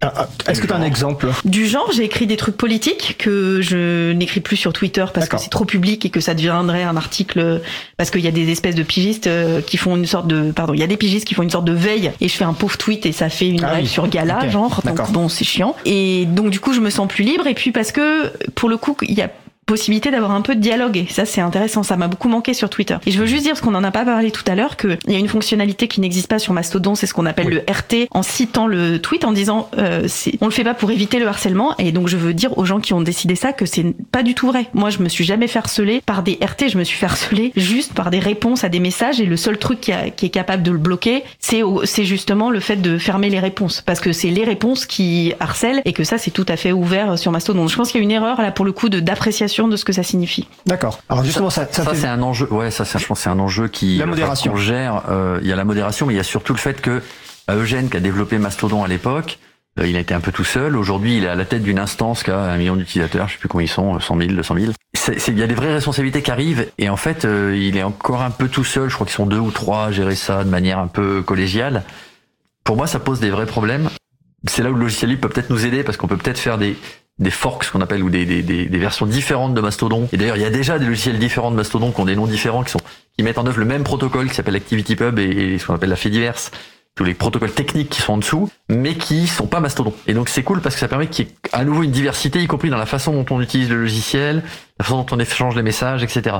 Ah, ah, Est-ce que tu as un exemple Du genre, j'ai écrit des trucs politiques que je n'écris plus sur Twitter parce que c'est trop public et que ça deviendrait un article parce qu'il y a des espèces de pigistes euh, qui font une sorte de pardon, il y a des pigistes qui font une sorte de veille et je fais un pauvre tweet et ça fait une Ah règle oui. sur Gala genre D'accord. donc bon, c'est chiant. Et donc du coup, je me sens plus libre et puis parce que pour le coup, il y a possibilité d'avoir un peu de dialogue et ça c'est intéressant ça m'a beaucoup manqué sur Twitter. Et je veux juste dire parce qu'on en a pas parlé tout à l'heure qu'il y a une fonctionnalité qui n'existe pas sur Mastodon c'est ce qu'on appelle le RT en citant le tweet en disant euh, on le fait pas pour éviter le harcèlement et donc je veux dire aux gens qui ont décidé ça que c'est pas du tout vrai. Moi je me suis jamais fait harceler par des RT je me suis fait harceler juste par des réponses à des messages et le seul truc qui, a- qui est capable de le bloquer c'est justement le fait de fermer les réponses. Parce que c'est les réponses qui harcèlent et que ça c'est tout à fait ouvert sur Mastodon. Je pense qu'il y a une erreur là pour le coup de de ce que ça signifie D'accord. Alors justement, ça, ça, Ça, fait- c'est un enjeu. Ouais, ça, c'est- je pense, c'est un enjeu qui La modération. qu'on gère. euh, Il y a la modération, mais il y a surtout le fait que euh, Eugène, qui a développé Mastodon à l'époque, euh, il a été un peu tout seul. Aujourd'hui, il est à la tête d'une instance qui a un million d'utilisateurs. Je sais plus combien ils sont, euh, 100 000, 200 000. C'est- c'est- Il y a des vraies responsabilités qui arrivent, et en fait, euh, il est encore un peu tout seul. Je crois qu'ils sont deux ou trois à gérer ça de manière un peu collégiale. Pour moi, ça pose des vrais problèmes. C'est là où le logiciel libre peut peut-être nous aider parce qu'on peut peut-être faire des des forks, qu'on appelle, ou des, des, des, des versions différentes de Mastodon. Et d'ailleurs, il y a déjà des logiciels différents de Mastodon qui ont des noms différents, qui sont qui mettent en œuvre le même protocole qui s'appelle ActivityPub et, et ce qu'on appelle la Fediverse, tous les protocoles techniques qui sont en dessous, mais qui sont pas Mastodon. Et donc c'est cool parce que ça permet qu'il y ait à nouveau une diversité, y compris dans la façon dont on utilise le logiciel, la façon dont on échange les messages, etc.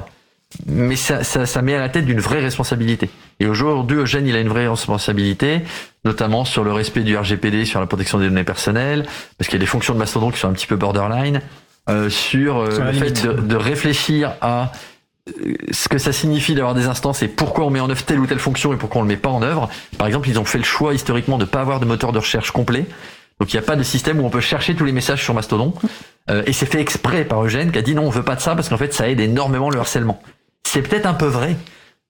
Mais ça, ça, ça met à la tête d'une vraie responsabilité. Et aujourd'hui, Eugène, il a une vraie responsabilité, notamment sur le respect du RGPD, sur la protection des données personnelles, parce qu'il y a des fonctions de Mastodon qui sont un petit peu borderline, euh, sur euh, Sur le fait de, de réfléchir à euh, ce que ça signifie d'avoir des instances et pourquoi on met en œuvre telle ou telle fonction et pourquoi on le met pas en œuvre. Par exemple, ils ont fait le choix historiquement de pas avoir de moteur de recherche complet. Donc il n'y a pas de système où on peut chercher tous les messages sur Mastodon. Euh, et c'est fait exprès par Eugène qui a dit non, on veut pas de ça parce qu'en fait, ça aide énormément le harcèlement. C'est peut-être un peu vrai,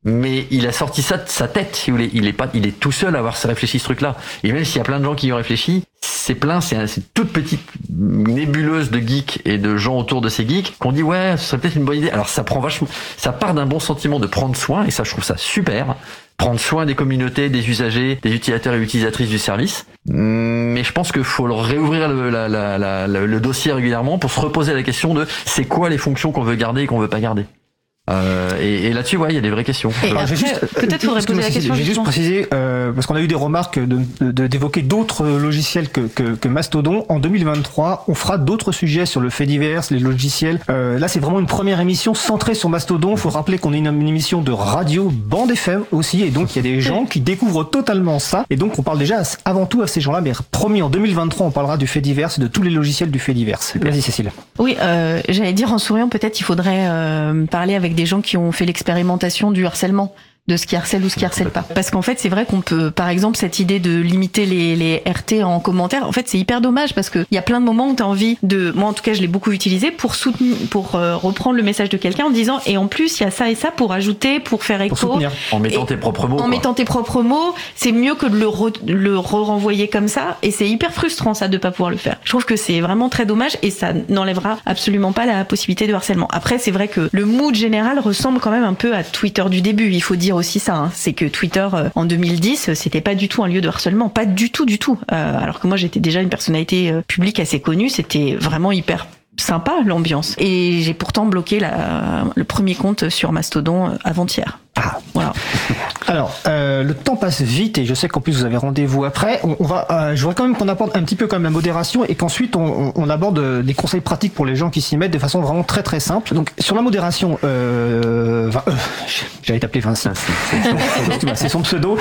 mais il a sorti ça de sa tête. Il est pas, il est tout seul à avoir réfléchi ce truc-là. Et même s'il y a plein de gens qui y ont réfléchi, c'est plein, c'est une toute petite nébuleuse de geeks et de gens autour de ces geeks qu'on dit ouais, ce serait peut-être une bonne idée. Alors ça prend vachement, ça part d'un bon sentiment de prendre soin et ça je trouve ça super. Prendre soin des communautés, des usagers, des utilisateurs et utilisatrices du service. Mais je pense qu'il faut réouvrir le, le dossier régulièrement pour se reposer la question de c'est quoi les fonctions qu'on veut garder et qu'on veut pas garder. Euh, et, et là-dessus, ouais, il y a des vraies questions. peut-être faudrait poser la question. J'ai juste précisé euh, parce qu'on a eu des remarques de d'évoquer d'autres logiciels que, que, que, Mastodon. En 2023, on fera d'autres sujets sur le fait divers, les logiciels. Euh, là, c'est vraiment une première émission centrée sur Mastodon. Il faut rappeler qu'on est une, une, émission de radio bande FM aussi, et donc il y a des gens qui découvrent totalement ça. Et donc on parle déjà avant tout à ces gens-là. Mais promis, en 2023, on parlera du fait divers et de tous les logiciels du fait divers. Merci Cécile. Oui, euh, j'allais dire en souriant, peut-être il faudrait euh, parler avec des gens qui ont fait l'expérimentation du harcèlement de ce qui harcèle ou ce qui harcèle pas. Parce qu'en fait, c'est vrai qu'on peut, par exemple, cette idée de limiter les, les RT en commentaire, en fait, c'est hyper dommage parce qu'il y a plein de moments où tu as envie de, moi en tout cas, je l'ai beaucoup utilisé pour soutenir, pour euh, reprendre le message de quelqu'un en disant, et en plus, il y a ça et ça pour ajouter, pour faire écho. Pour en mettant tes propres mots. En quoi. mettant tes propres mots, c'est mieux que de le, re, le renvoyer comme ça. Et c'est hyper frustrant, ça, de pas pouvoir le faire. Je trouve que c'est vraiment très dommage et ça n'enlèvera absolument pas la possibilité de harcèlement. Après, c'est vrai que le mood général ressemble quand même un peu à Twitter du début. Il faut dire aussi ça. Hein. C'est que Twitter euh, en 2010, c'était pas du tout un lieu de harcèlement, pas du tout, du tout. Euh, alors que moi j'étais déjà une personnalité euh, publique assez connue, c'était vraiment hyper sympa l'ambiance. Et j'ai pourtant bloqué la, le premier compte sur Mastodon avant-hier. Ah, voilà. Alors, euh, le temps passe vite et je sais qu'en plus vous avez rendez-vous après. On, on va, euh, je voudrais quand même qu'on apporte un petit peu quand même la modération et qu'ensuite on, on, aborde des conseils pratiques pour les gens qui s'y mettent de façon vraiment très très simple. Donc sur la modération, euh, euh j'allais t'appeler Vincent, c'est son pseudo.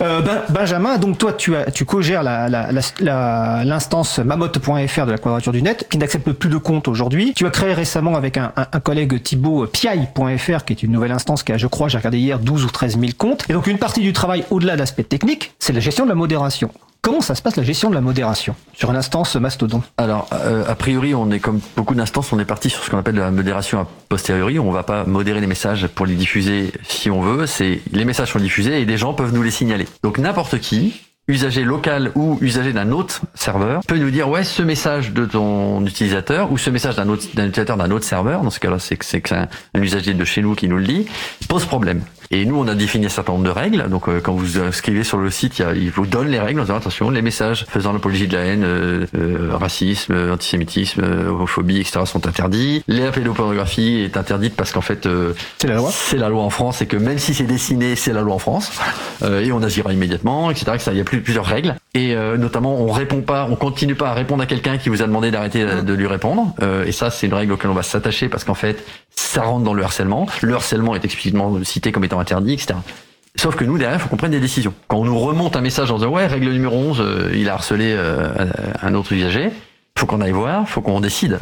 Euh, ben, Benjamin, donc toi tu as, tu co-gères la, la, la, l'instance mamotte.fr de la quadrature du net qui n'accepte plus de aujourd'hui. Tu as créé récemment avec un, collègue Thibaut Piaille.fr qui est une nouvelle instance qui a, je crois, j'ai regardé hier 12 ou 13 000 comptes. Et donc une partie du travail au-delà de l'aspect technique, c'est la gestion de la modération. Comment ça se passe la gestion de la modération sur une instance Mastodon Alors, euh, a priori, on est comme beaucoup d'instances, on est parti sur ce qu'on appelle la modération a posteriori. On va pas modérer les messages pour les diffuser si on veut. Les messages sont diffusés et des gens peuvent nous les signaler. Donc n'importe qui, usager local ou usager d'un autre serveur peut nous dire ouais ce message de ton utilisateur ou ce message d'un autre d'un utilisateur d'un autre serveur dans ce cas-là c'est que c'est un, un usager de chez nous qui nous le dit pose problème et nous on a défini un certain nombre de règles. Donc euh, quand vous inscrivez sur le site il, il vous donne les règles en disant attention les messages faisant l'apologie de la haine euh, euh, racisme antisémitisme homophobie etc sont interdits. La pédopornographie est interdite parce qu'en fait c'est la loi. c'est la loi en France et que même si c'est dessiné c'est la loi en France. Et on agira immédiatement etc ça y a plus plusieurs règles. Et euh, notamment on répond pas, on continue pas à répondre à quelqu'un qui vous a demandé d'arrêter de lui répondre. Euh, et ça c'est une règle auquel on va s'attacher parce qu'en fait ça rentre dans le harcèlement. Le harcèlement est explicitement cité comme étant interdit, etc. Sauf que nous derrière, il faut qu'on prenne des décisions. Quand on nous remonte un message en disant ouais règle numéro 11, euh, il a harcelé euh, un autre usager, faut qu'on aille voir, faut qu'on décide.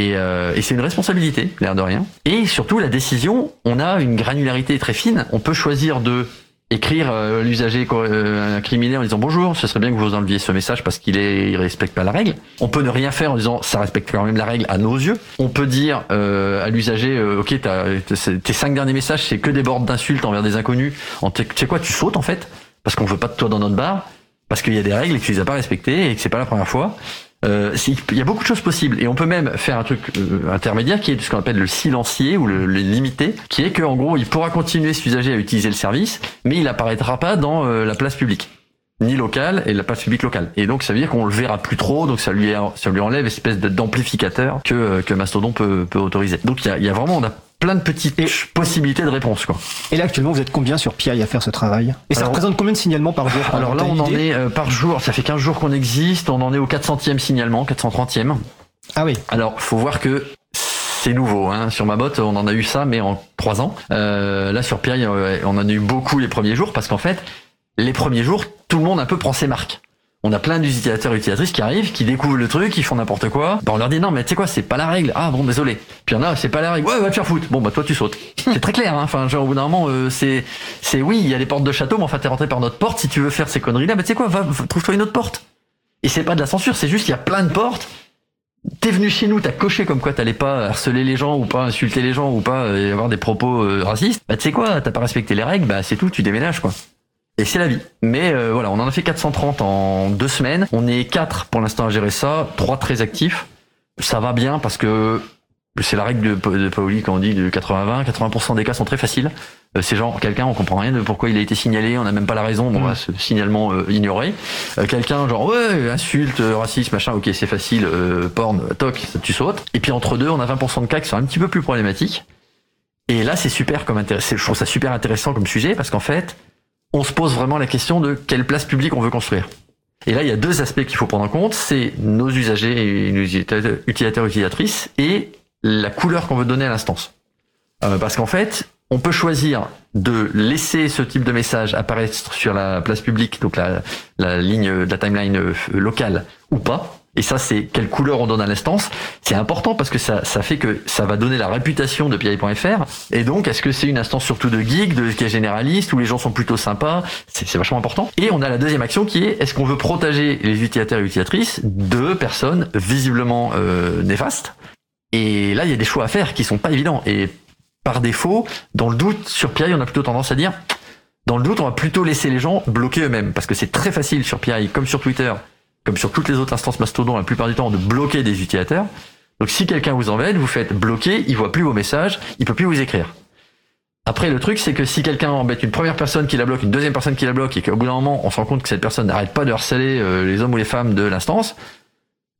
Euh, et c'est une responsabilité, l'air de rien. Et surtout, la décision, on a une granularité très fine. On peut choisir de écrire euh, l'usager euh, criminel en disant bonjour, ce serait bien que vous enleviez ce message parce qu'il est il respecte pas la règle. On peut ne rien faire en disant ça respecte quand même la règle à nos yeux. On peut dire euh, à l'usager euh, ok tes cinq derniers messages c'est que des bordes d'insultes envers des inconnus. Tu sais quoi tu sautes en fait parce qu'on veut pas de toi dans notre bar parce qu'il y a des règles et que tu les as pas respectées et que c'est pas la première fois. Euh, il y a beaucoup de choses possibles et on peut même faire un truc euh, intermédiaire qui est ce qu'on appelle le silencier ou le, le, limité, qui est qu'en gros il pourra continuer cet usager à utiliser le service, mais il apparaîtra pas dans euh, la place publique ni locale et la place publique locale. Et donc ça veut dire qu'on le verra plus trop, donc ça lui ça lui enlève espèce d'amplificateur que euh, que Mastodon peut peut autoriser. Donc il y a, y a vraiment on a plein de petites et possibilités de réponse quoi. Et là actuellement vous êtes combien sur PI à faire ce travail? Et ça alors, représente combien de signalements par jour par Alors là on en est euh, par jour, ça fait 15 jours qu'on existe, on en est au 400e signalement, 430e. Ah oui. Alors faut voir que c'est nouveau. Hein. Sur ma botte, on en a eu ça, mais en trois ans. Euh, là, sur Pierre, on en a eu beaucoup les premiers jours parce qu'en fait, les premiers jours, tout le monde un peu prend ses marques. On a plein d'utilisateurs et utilisatrices qui arrivent, qui découvrent le truc, qui font n'importe quoi. Bah on leur dit non, mais tu sais quoi, c'est pas la règle. Ah bon, désolé. Puis il y en a, c'est pas la règle. Ouais, va te faire foutre. Bon bah toi tu sautes. c'est très clair. Hein. Enfin, genre au bout d'un moment, euh, c'est, c'est oui, il y a les portes de château, mais enfin t'es rentré par notre porte. Si tu veux faire ces conneries là, bah tu sais quoi, va, trouve-toi une autre porte. Et c'est pas de la censure, c'est juste il y a plein de portes T'es venu chez nous, t'as coché comme quoi t'allais pas harceler les gens ou pas insulter les gens ou pas euh, avoir des propos euh, racistes. Bah tu sais quoi, t'as pas respecté les règles, bah c'est tout, tu déménages quoi. Et c'est la vie. Mais euh, voilà, on en a fait 430 en deux semaines. On est quatre pour l'instant à gérer ça, trois très actifs. Ça va bien parce que c'est la règle de, de Paoli quand on dit de 80-20. 80%, des cas sont très faciles. Euh, c'est genre quelqu'un, on comprend rien de pourquoi il a été signalé, on n'a même pas la raison, bon, Mm. bah, ce signalement euh, ignoré. Euh, quelqu'un genre ouais insulte, racisme, machin, ok c'est facile, porn, toc, ça, tu sautes. Et puis entre deux, on a 20% de cas qui sont un petit peu plus problématiques. Et là c'est super comme intéressant, je trouve ça super intéressant comme sujet parce qu'en fait, on se pose vraiment la question de quelle place publique on veut construire. Et là, il y a deux aspects qu'il faut prendre en compte, c'est nos usagers et nos utilisateurs, utilisateurs, utilisatrices, et la couleur qu'on veut donner à l'instance. Euh, parce qu'en fait, on peut choisir de laisser ce type de message apparaître sur la place publique, donc la, ligne la timeline euh, locale, ou pas. Et ça, c'est quelle couleur on donne à l'instance. C'est important parce que ça, ça fait que ça va donner la réputation de PI.fr. Et donc, est-ce que c'est une instance surtout de geek, de qui est généraliste, où les gens sont plutôt sympas? C'est vachement important. Et on a la deuxième action qui est est-ce qu'on veut protéger les utilisateurs et utilisatrices de personnes visiblement euh, néfastes? Et là, il y a des choix à faire qui sont pas évidents. Et par défaut, dans le doute, sur PI, on a plutôt tendance à dire dans le doute, on va plutôt laisser les gens bloquer eux-mêmes parce que c'est très facile sur PI comme sur Twitter comme sur toutes les autres instances Mastodon, la plupart du temps, de bloquer des utilisateurs. Donc si quelqu'un vous embête, vous faites bloquer, il voit plus vos messages, il peut plus vous écrire. Après, le truc, c'est que si quelqu'un embête une première personne qui la bloque, une deuxième personne qui la bloque, et qu'au bout d'un moment, on se rend compte que cette personne n'arrête pas de harceler euh, les hommes ou les femmes de l'instance,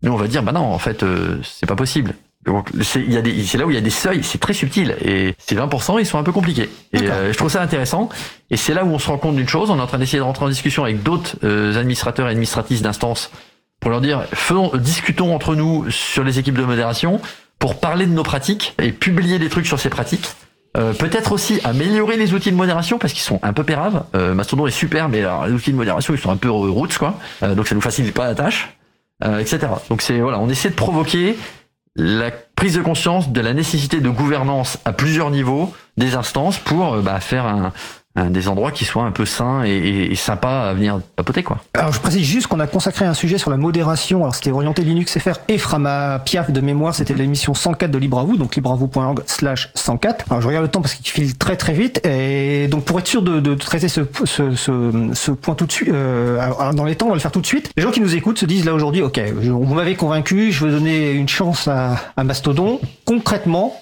nous, on va dire, bah non, en fait, euh, c'est pas possible. Donc, c'est il y a des- c'est là où il y a des seuils, c'est très subtil. Et ces 20%, ils sont un peu compliqués. Et euh, je trouve ça intéressant. Et c'est là où on se rend compte d'une chose. On est en train d'essayer de rentrer en discussion avec d'autres euh, administrateurs et administratrices d'instances pour leur dire, faisons, discutons entre nous sur les équipes de modération pour parler de nos pratiques et publier des trucs sur ces pratiques. Euh, Peut-être aussi améliorer les outils de modération parce qu'ils sont un peu péraves. Euh, Mastodon est super, mais alors, les outils de modération ils sont un peu roots quoi. Euh, donc ça nous facilite pas la tâche, euh, etc. Donc c'est voilà, on essaie de provoquer la prise de conscience de la nécessité de gouvernance à plusieurs niveaux des instances pour euh, bah, faire un, un- des endroits qui soient un peu sains et, et, et sympas à venir papoter quoi. Alors je précise juste qu'on a consacré un sujet sur la modération. Alors c'était orienté Linux FR et Frama Piaf de mémoire. C'était l'émission 104 de Libre à vous, donc libreavou.org slash 104. Alors je regarde le temps parce qu'il file très très vite. Et donc pour être sûr de, de traiter ce, ce, ce, ce point tout de suite, euh, dans les temps, on va le faire tout de suite. Les gens qui nous écoutent se disent là aujourd'hui, ok, vous m'avez convaincu, je veux donner une chance à, à Mastodon. Concrètement,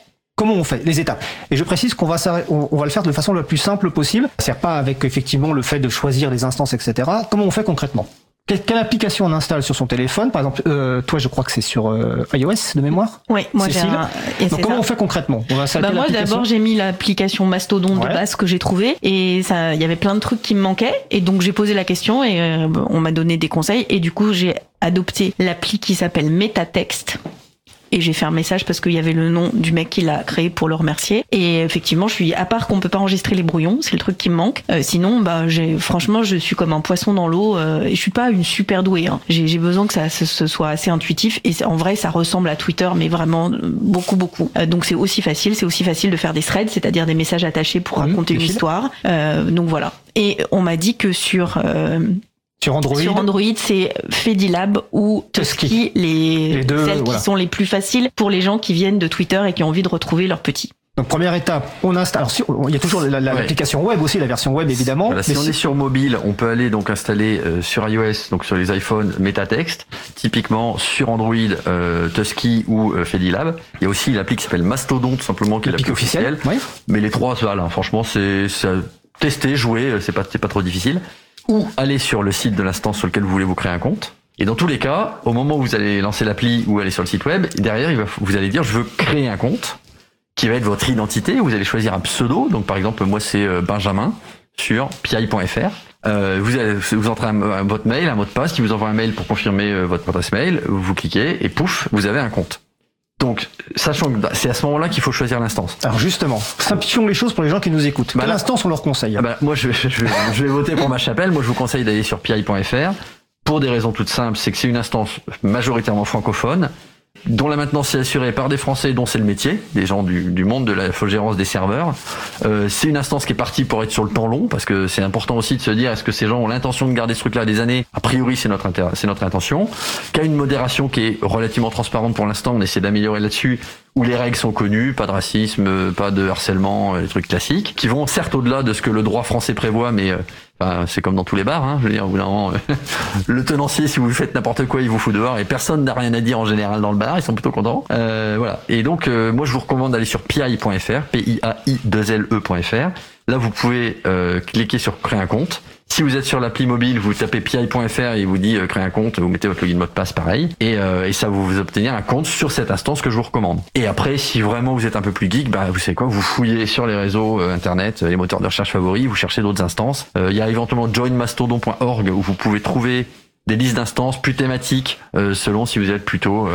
Comment on fait les étapes Et je précise qu'on va on, le faire de façon la plus simple possible. C'est pas avec effectivement le fait de choisir les instances, etc. Comment on fait concrètement? Quelle, application on installe sur son téléphone? Par exemple, euh, toi, je crois que c'est sur euh, iOS de mémoire? Oui, moi j'ai un... Donc comment ça. on fait concrètement? On va Bah moi d'abord j'ai mis l'application Mastodon Ouais. de base que j'ai trouvé et ça il y avait plein de trucs qui me manquaient et donc j'ai posé la question et euh, on m'a donné des conseils et du coup j'ai adopté l'appli qui s'appelle Metatext et j'ai fait un message parce qu'il y avait le nom du mec qui l'a créé pour le remercier. Et effectivement je suis à part qu'on peut pas enregistrer les brouillons c'est le truc qui me manque. Euh, sinon bah j'ai franchement je suis comme un poisson dans l'eau euh, et je suis pas une super douée hein. j'ai besoin que ça ce, soit assez intuitif et en vrai ça ressemble à Twitter mais vraiment euh, beaucoup beaucoup. Euh, donc c'est aussi facile c'est aussi facile de faire des threads c'est-à-dire des messages attachés pour Mhm, raconter une fils. histoire. Euh, donc voilà. Et on m'a dit que sur euh, sur Android. sur Android, c'est Fedilab ou Tusky. Les, Les deux, celles voilà. qui sont les plus faciles pour les gens qui viennent de Twitter et qui ont envie de retrouver leurs petits. Donc première étape, on installe. Alors si- il y a toujours la- la- Ouais. l'application web aussi, la version web évidemment. Voilà, si Mais on si- est sur mobile, on peut aller donc installer euh, sur iOS, donc sur les iPhones, Metatext. Typiquement sur Android, euh, Tusky ou euh, Fedilab. Il y a aussi l'appli qui s'appelle Mastodon, tout simplement, qui est l'appli officielle. officielle. Oui. Mais les trois, ça, là, franchement, c'est tester, jouer, euh, c'est pas, c'est pas trop difficile. Ou aller sur le site de l'instance sur lequel vous voulez vous créer un compte. Et dans tous les cas, au moment où vous allez lancer l'appli ou aller sur le site web, derrière, vous allez dire, je veux créer un compte qui va être votre identité. Vous allez choisir un pseudo. Donc, par exemple, moi, c'est euh, Benjamin sur pi.fr. Euh, vous, allez, vous entrez un, un- votre mail, un mot de passe qui vous envoie un mail pour confirmer euh, votre adresse mail. Vous cliquez et pouf, vous avez un compte. Donc, sachant que bah, c'est à ce moment-là qu'il faut choisir l'instance. Alors justement, simplifions les choses pour les gens qui nous écoutent. Bah Quelle là- instance on leur conseille Ah bah, moi, je, je, je vais- je vais voter pour ma chapelle. Moi, je vous conseille d'aller sur pi.fr pour des raisons toutes simples. C'est que c'est une instance majoritairement francophone dont la maintenance est assurée par des Français dont c'est le métier, des gens du, monde de la gérance des serveurs. Euh, c'est une instance qui est partie pour être sur le temps long, parce que c'est important aussi de se dire est-ce que ces gens ont l'intention de garder ce truc-là des années? A priori, c'est notre c'est notre intention. Qu'a une modération qui est relativement transparente pour l'instant, on essaie d'améliorer là-dessus où les règles sont connues, pas de racisme, pas de harcèlement, les trucs classiques, qui vont certes au-delà de ce que le droit français prévoit, mais euh, c'est comme dans tous les bars, hein, je veux dire, au bout moment, le tenancier, si vous faites n'importe quoi, il vous fout dehors et personne n'a rien à dire en général dans le bar, ils sont plutôt contents. Euh, voilà. Et donc, euh, moi, je vous recommande d'aller sur pi.fr, P-I-A-I-2-L-E.fr. Là, vous pouvez euh, cliquer sur créer un compte. Si vous êtes sur l'appli mobile, vous tapez pi.fr et il vous dit euh, créer un compte, vous mettez votre login mot de passe pareil, et, euh, et ça vous, vous obtenir un compte sur cette instance que je vous recommande. Et après, si vraiment vous êtes un peu plus geek, bah vous savez quoi, vous fouillez sur les réseaux euh, internet, les moteurs de recherche favoris, vous cherchez d'autres instances. Euh, Il y a éventuellement joinmastodon.org où vous pouvez trouver des listes d'instances plus thématiques selon si vous êtes plutôt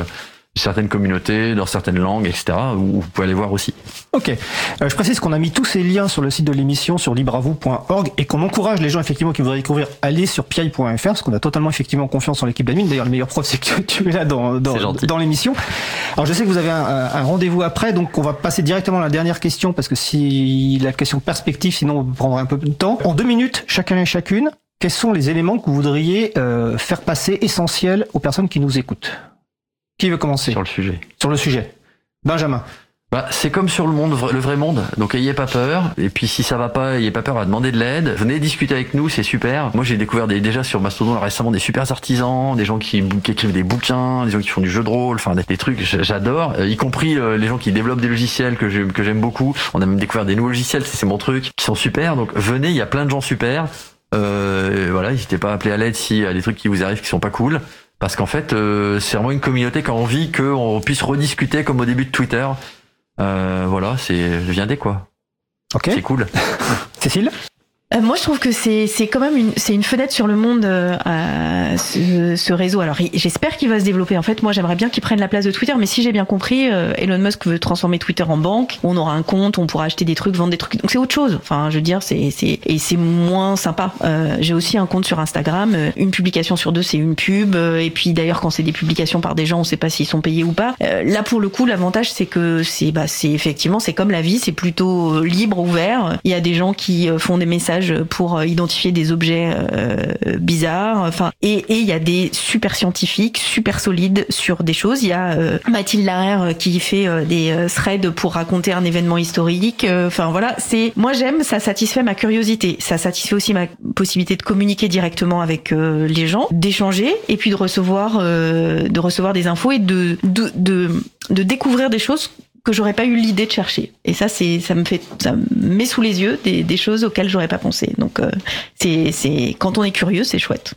certaines communautés, dans certaines langues, etc. Où vous pouvez aller voir aussi. Ok. Euh, je précise qu'on a mis tous ces liens sur le site de l'émission sur libravou.org et qu'on encourage les gens effectivement qui voudraient découvrir à aller sur pi.fr parce qu'on a totalement effectivement confiance en l'équipe d'admin. D'ailleurs, le meilleur prof, c'est que tu es là dans, dans, dans l'émission. Alors, je sais que vous avez un, un rendez-vous après, donc on va passer directement à la dernière question parce que si la question perspective, sinon on prendra un peu de temps. En deux minutes, chacun et chacune, quels sont les éléments que vous voudriez euh, faire passer essentiels aux personnes qui nous écoutent? Qui veut commencer Sur le sujet. Sur le sujet. Benjamin. Bah, c'est comme sur le monde, le vrai monde. Donc ayez pas peur. Et puis si ça va pas, ayez pas peur à demander de l'aide. Venez discuter avec nous, c'est super. Moi j'ai découvert des, déjà sur Mastodon récemment des super artisans, des gens qui, qui, écrivent des bouquins, des gens qui font du jeu de rôle, enfin des, des trucs j'adore. Euh, y compris euh, les gens qui développent des logiciels que j'aime que j'aime beaucoup. On a même découvert des nouveaux logiciels, c'est mon truc, qui sont super. Donc venez, il y a plein de gens super. Euh, voilà, n'hésitez pas à appeler à l'aide s'il y a des trucs qui vous arrivent qui sont pas cool parce qu'en fait euh, c'est vraiment une communauté qui a envie qu'on puisse rediscuter comme au début de Twitter. Euh, voilà, c'est viendez quoi. Ok. C'est cool. Cécile? Euh, moi, je trouve que c'est c'est quand même une c'est une fenêtre sur le monde euh, ce, ce, réseau. Alors, j'espère qu'il va se développer. En fait, moi, j'aimerais bien qu'il prenne la place de Twitter. Mais si j'ai bien compris, euh, Elon Musk veut transformer Twitter en banque. On aura un compte, on pourra acheter des trucs, vendre des trucs. Donc c'est autre chose. Enfin, je veux dire, c'est c'est et c'est moins sympa. Euh, j'ai aussi un compte sur Instagram. Une publication sur deux, c'est une pub. Et puis d'ailleurs, quand c'est des publications par des gens, on sait pas s'ils sont payés ou pas. là, pour le coup, l'avantage, c'est que c'est bah c'est effectivement c'est comme la vie, c'est plutôt libre, ouvert. Il y a des gens qui font des messages pour identifier des objets euh, bizarres. Enfin, et il y a des super scientifiques, super solides sur des choses. Il y a euh, Mathilde Larère qui fait euh, des threads pour raconter un événement historique. Enfin voilà, c'est moi j'aime, ça satisfait ma curiosité, ça satisfait aussi ma possibilité de communiquer directement avec les gens, d'échanger et puis de recevoir de recevoir des infos et de, de, de découvrir des choses que j'aurais pas eu l'idée de chercher. Et ça, c'est, ça me fait, ça me met sous les yeux des, des choses auxquelles j'aurais pas pensé. Donc, euh, c'est, c'est, quand on est curieux, c'est chouette.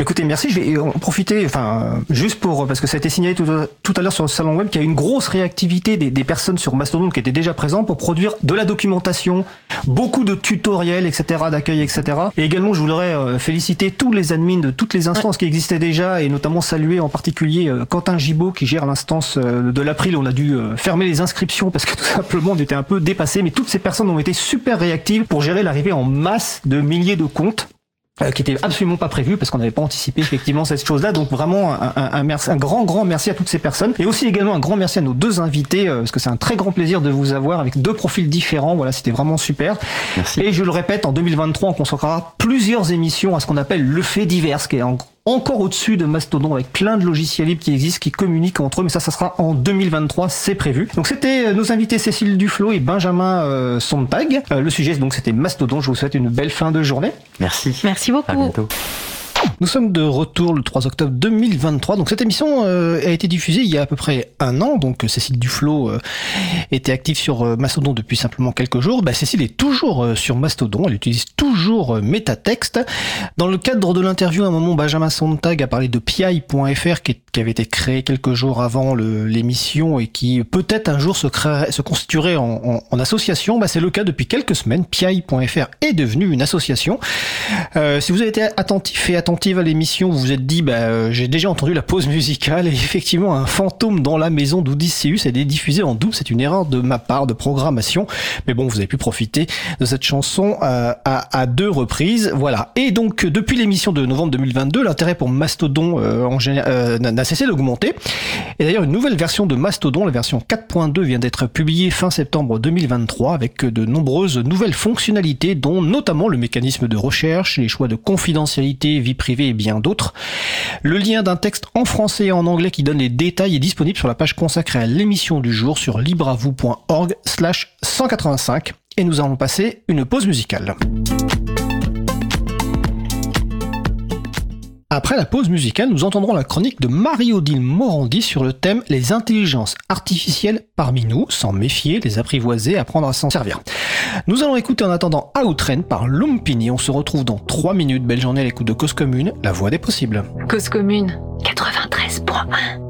Écoutez, merci. Je vais en profiter, enfin, juste pour parce que ça a été signalé tout, tout à l'heure sur le salon web qu'il y a une grosse réactivité des, des, personnes sur Mastodon qui étaient déjà présentes pour produire de la documentation, beaucoup de tutoriels, etc., d'accueil, etc. Et également, je voudrais euh, féliciter tous les admins de toutes les instances qui existaient déjà et notamment saluer en particulier euh, Quentin Gibaud qui gère l'instance euh, de l'April. On a dû fermer les inscriptions parce que tout simplement on était un peu dépassé, mais toutes ces personnes ont été super réactives pour gérer l'arrivée en masse de milliers de comptes euh, qui était absolument pas prévu parce qu'on n'avait pas anticipé effectivement cette chose-là. Donc vraiment un, un, un, merci, un grand grand merci à toutes ces personnes et aussi également un grand merci à nos deux invités euh, parce que c'est un très grand plaisir de vous avoir avec deux profils différents. Voilà, c'était vraiment super. Merci. Et je le répète, en 2023, on consacrera plusieurs émissions à ce qu'on appelle le fait divers, qui est en encore au-dessus de Mastodon avec plein de logiciels libres qui existent, qui communiquent entre eux, mais ça, ça sera en 2023, c'est prévu. Donc c'était euh, nos invités Cécile Duflo et Benjamin euh, Sontag. Euh, le sujet, donc c'était Mastodon. Je vous souhaite une belle fin de journée. Merci. Merci beaucoup. À bientôt. Nous sommes de retour le 3 octobre 2023. Donc cette émission euh, a été diffusée il y a à peu près un an. Donc Cécile Duflo euh, était active sur euh, Mastodon depuis simplement quelques jours. Bah, Cécile est toujours euh, sur Mastodon. Elle utilise toujours euh, Métatexte. Dans le cadre de l'interview, à un moment, Benjamin Sontag a parlé de PI.fr qui, avait été créé quelques jours avant l'émission et qui peut-être un jour se, constituerait en association. Bah, C'est le cas depuis quelques semaines. PI.fr est devenu une association. si vous avez été attentif et attentif à l'émission, vous vous êtes dit, bah, euh, j'ai déjà entendu la pause musicale et effectivement, un fantôme dans la maison d'Odysseus est diffusé en double. C'est une erreur de ma part de programmation. Mais bon, vous avez pu profiter de cette chanson euh, à, à, deux reprises. Voilà. Et donc, depuis l'émission de novembre 2022, l'intérêt pour Mastodon euh, en euh, n'a cessé d'augmenter. Et d'ailleurs, une nouvelle version de Mastodon, la version 4.2, vient d'être publiée fin septembre 2023 avec de nombreuses nouvelles fonctionnalités, dont notamment le mécanisme de recherche, les choix de confidentialité, vie privée et bien d'autres. Le lien d'un texte en français et en anglais qui donne les détails est disponible sur la page consacrée à l'émission du jour sur libravou.org slash 185 et nous allons passer une pause musicale. Après la pause musicale, nous entendrons la chronique de Marie-Odile Morandi sur le thème Les intelligences artificielles parmi nous, sans méfier, les apprivoiser, apprendre à s'en servir. Nous allons écouter en attendant Outrain par Lumpini. On se retrouve dans 3 minutes. Belle journée à l'écoute de Cause Commune, la voix des possibles. Cause Commune 93.1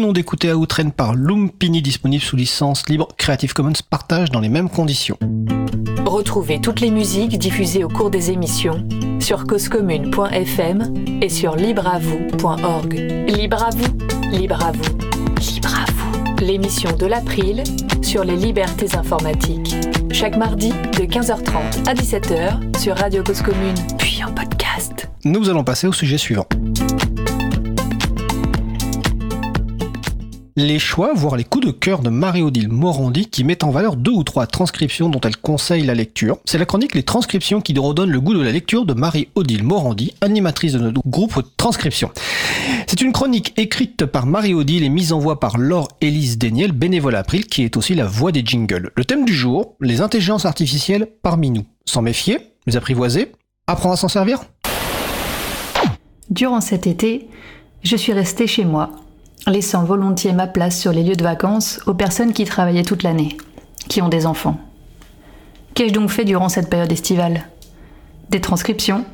venons d'écouter Outrain par Lumpini disponible sous licence libre Creative Commons partage dans les mêmes conditions. Retrouvez toutes les musiques diffusées au cours des émissions sur causecommune.fm et sur libreavoue.org. Libre à vous, libre à vous, libre à vous. L'émission de l'April sur les libertés informatiques. Chaque mardi de 15h30 à 17h sur Radio Cause Commune, puis en podcast. Nous allons passer au sujet suivant. Les choix, voire les coups de cœur de Marie-Odile Morandi qui met en valeur deux ou trois transcriptions dont elle conseille la lecture. C'est la chronique Les transcriptions qui redonne le goût de la lecture de Marie-Odile Morandi, animatrice de notre groupe Transcription. C'est une chronique écrite par Marie-Odile et mise en voix par Laure Élise Déniel, bénévole April, qui est aussi la voix des jingles. Le thème du jour, les intelligences artificielles parmi nous. S'en méfier, les apprivoiser, apprendre à s'en servir? Durant cet été, je suis restée chez moi, laissant volontiers ma place sur les lieux de vacances aux personnes qui travaillaient toute l'année, qui ont des enfants. Qu'ai-je donc fait durant cette période estivale? Des transcriptions,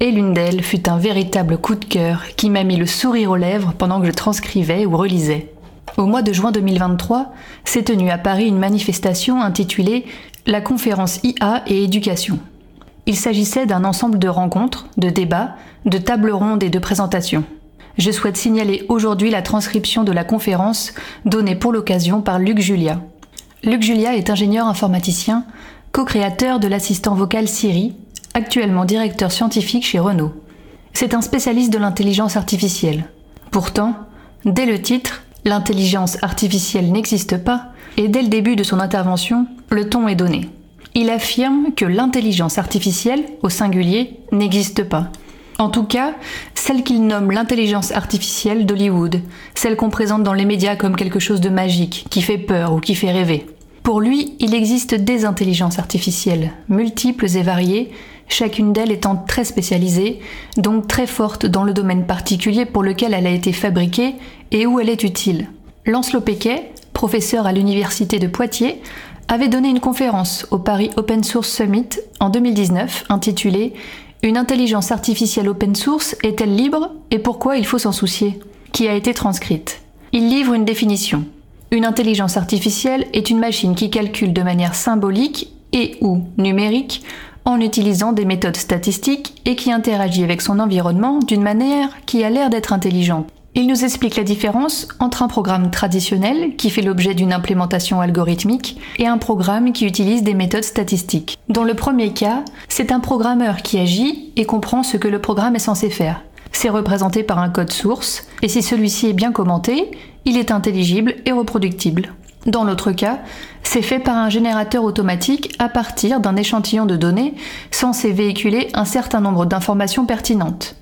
et l'une d'elles fut un véritable coup de cœur qui m'a mis le sourire aux lèvres pendant que je transcrivais ou relisais. Au mois de juin 2023, s'est tenue à Paris une manifestation intitulée La conférence IA et éducation. Il s'agissait d'un ensemble de rencontres, de débats, de tables rondes et de présentations. Je souhaite signaler aujourd'hui la transcription de la conférence donnée pour l'occasion par Luc Julia. Luc Julia est ingénieur informaticien, co-créateur de l'assistant vocal Siri, actuellement directeur scientifique chez Renault. C'est un spécialiste de l'intelligence artificielle. Pourtant, dès le titre, l'intelligence artificielle n'existe pas, et dès le début de son intervention, le ton est donné il affirme que l'intelligence artificielle, au singulier, n'existe pas. En tout cas, celle qu'il nomme l'intelligence artificielle d'Hollywood, celle qu'on présente dans les médias comme quelque chose de magique, qui fait peur ou qui fait rêver. Pour lui, il existe des intelligences artificielles, multiples et variées, chacune d'elles étant très spécialisée, donc très forte dans le domaine particulier pour lequel elle a été fabriquée et où elle est utile. Lancelot Péquet, professeur à l'université de Poitiers, avait donné une conférence au Paris Open Source Summit en 2019 intitulée Une intelligence artificielle open source est-elle libre et pourquoi il faut s'en soucier? Qui a été transcrite? Il livre une définition. Une intelligence artificielle est une machine qui calcule de manière symbolique et ou numérique en utilisant des méthodes statistiques et qui interagit avec son environnement d'une manière qui a l'air d'être intelligente. Il nous explique la différence entre un programme traditionnel qui fait l'objet d'une implémentation algorithmique et un programme qui utilise des méthodes statistiques. Dans le premier cas, c'est un programmeur qui agit et comprend ce que le programme est censé faire. C'est représenté par un code source, et si celui-ci est bien commenté, il est intelligible et reproductible. Dans l'autre cas, c'est fait par un générateur automatique à partir d'un échantillon de données censé véhiculer un certain nombre d'informations pertinentes.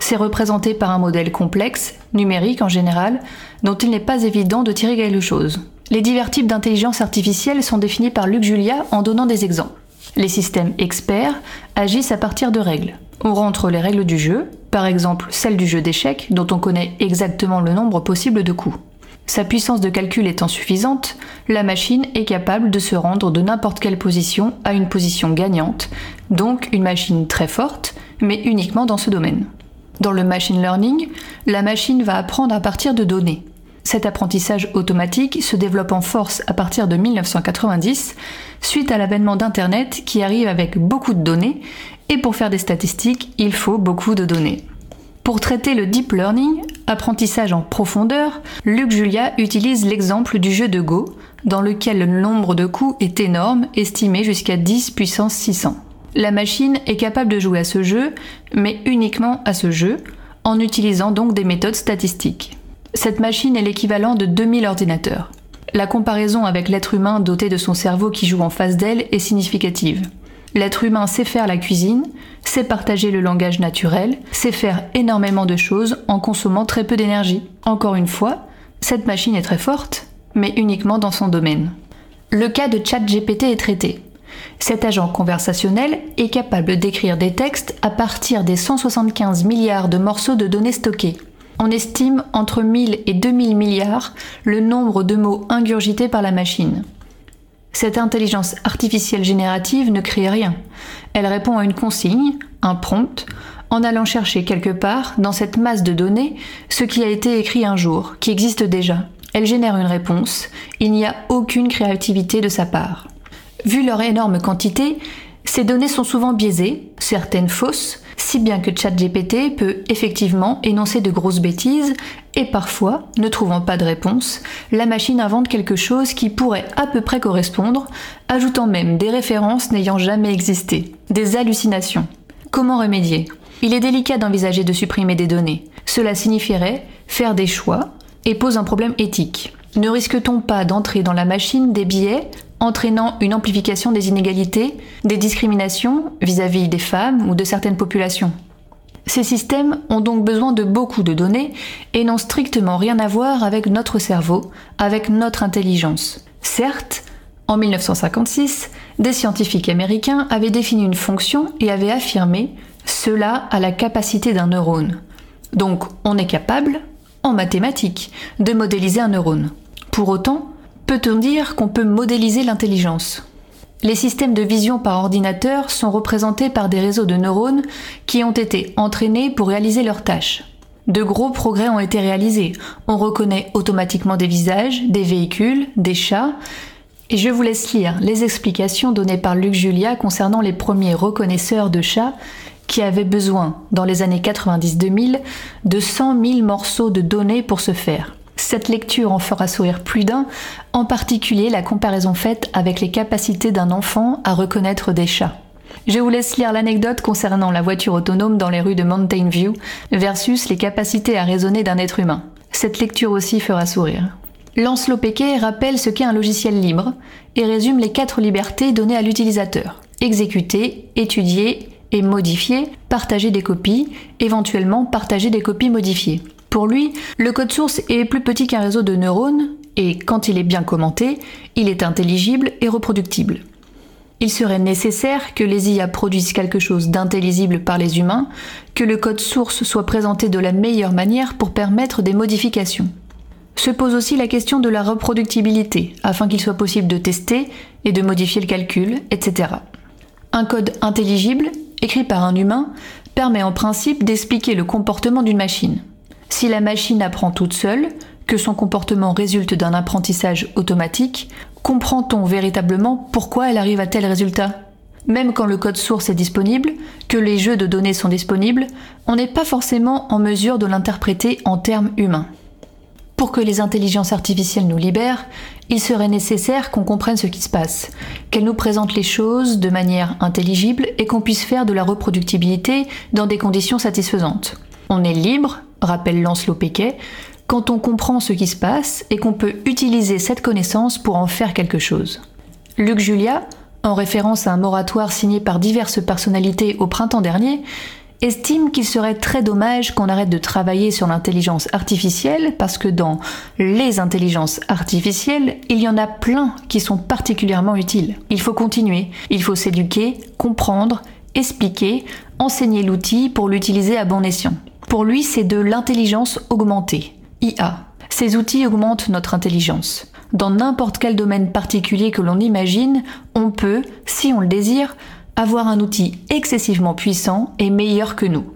C'est représenté par un modèle complexe, numérique en général, dont il n'est pas évident de tirer quelque chose. Les divers types d'intelligence artificielle sont définis par Luc Julia en donnant des exemples. Les systèmes experts agissent à partir de règles. On rentre les règles du jeu, par exemple celle du jeu d'échecs dont on connaît exactement le nombre possible de coups. Sa puissance de calcul étant suffisante, la machine est capable de se rendre de n'importe quelle position à une position gagnante, donc une machine très forte, mais uniquement dans ce domaine. Dans le machine learning, la machine va apprendre à partir de données. Cet apprentissage automatique se développe en force à partir de 1990, suite à l'avènement d'Internet qui arrive avec beaucoup de données, et pour faire des statistiques, il faut beaucoup de données. Pour traiter le deep learning, apprentissage en profondeur, Luc Julia utilise l'exemple du jeu de Go, dans lequel le nombre de coups est énorme, estimé jusqu'à 10 puissance 600. La machine est capable de jouer à ce jeu, mais uniquement à ce jeu, en utilisant donc des méthodes statistiques. Cette machine est l'équivalent de 2000 ordinateurs. La comparaison avec l'être humain doté de son cerveau qui joue en face d'elle est significative. L'être humain sait faire la cuisine, sait partager le langage naturel, sait faire énormément de choses en consommant très peu d'énergie. Encore une fois, cette machine est très forte, mais uniquement dans son domaine. Le cas de ChatGPT est traité. Cet agent conversationnel est capable d'écrire des textes à partir des 175 milliards de morceaux de données stockés. On estime entre 1000 et 2000 milliards le nombre de mots ingurgités par la machine. Cette intelligence artificielle générative ne crée rien. Elle répond à une consigne, un prompt, en allant chercher quelque part dans cette masse de données ce qui a été écrit un jour, qui existe déjà. Elle génère une réponse, il n'y a aucune créativité de sa part. Vu leur énorme quantité, ces données sont souvent biaisées, certaines fausses, si bien que ChatGPT peut effectivement énoncer de grosses bêtises et parfois, ne trouvant pas de réponse, la machine invente quelque chose qui pourrait à peu près correspondre, ajoutant même des références n'ayant jamais existé, des hallucinations. Comment remédier? Il est délicat d'envisager de supprimer des données. Cela signifierait faire des choix, et pose un problème éthique. Ne risque-t-on pas d'entrer dans la machine des biais entraînant une amplification des inégalités, des discriminations vis-à-vis des femmes ou de certaines populations Ces systèmes ont donc besoin de beaucoup de données et n'ont strictement rien à voir avec notre cerveau, avec notre intelligence. Certes, en 1956, des scientifiques américains avaient défini une fonction et avaient affirmé cela a la capacité d'un neurone. Donc on est capable, en mathématiques, de modéliser un neurone. Pour autant, peut-on dire qu'on peut modéliser l'intelligence? Les systèmes de vision par ordinateur sont représentés par des réseaux de neurones qui ont été entraînés pour réaliser leurs tâches. De gros progrès ont été réalisés. On reconnaît automatiquement des visages, des véhicules, des chats, et je vous laisse lire les explications données par Luc Julia concernant les premiers reconnaisseurs de chats qui avaient besoin, dans les années 90-2000, de 100 000 morceaux de données pour ce faire. Cette lecture en fera sourire plus d'un, en particulier la comparaison faite avec les capacités d'un enfant à reconnaître des chats. Je vous laisse lire l'anecdote concernant la voiture autonome dans les rues de Mountain View versus les capacités à raisonner d'un être humain. Cette lecture aussi fera sourire. Lancelot Péquet rappelle ce qu'est un logiciel libre et résume les quatre libertés données à l'utilisateur. Exécuter, étudier et modifier, partager des copies, éventuellement partager des copies modifiées. Pour lui, le code source est plus petit qu'un réseau de neurones et quand il est bien commenté, il est intelligible et reproductible. Il serait nécessaire que les IA produisent quelque chose d'intelligible par les humains, que le code source soit présenté de la meilleure manière pour permettre des modifications. Se pose aussi la question de la reproductibilité, afin qu'il soit possible de tester et de modifier le calcul, etc. Un code intelligible, écrit par un humain, permet en principe d'expliquer le comportement d'une machine. Si la machine apprend toute seule, que son comportement résulte d'un apprentissage automatique, comprend-on véritablement pourquoi elle arrive à tel résultat? Même quand le code source est disponible, que les jeux de données sont disponibles, on n'est pas forcément en mesure de l'interpréter en termes humains. Pour que les intelligences artificielles nous libèrent, il serait nécessaire qu'on comprenne ce qui se passe, qu'elles nous présentent les choses de manière intelligible et qu'on puisse faire de la reproductibilité dans des conditions satisfaisantes. On est libre, rappelle Lancelot Péquet, quand on comprend ce qui se passe et qu'on peut utiliser cette connaissance pour en faire quelque chose. Luc Julia, en référence à un moratoire signé par diverses personnalités au printemps dernier, estime qu'il serait très dommage qu'on arrête de travailler sur l'intelligence artificielle parce que dans les intelligences artificielles, il y en a plein qui sont particulièrement utiles. Il faut continuer, il faut s'éduquer, comprendre, expliquer, enseigner l'outil pour l'utiliser à bon escient. Pour lui, c'est de l'intelligence augmentée, IA. Ces outils augmentent notre intelligence. Dans n'importe quel domaine particulier que l'on imagine, on peut, si on le désire, avoir un outil excessivement puissant et meilleur que nous.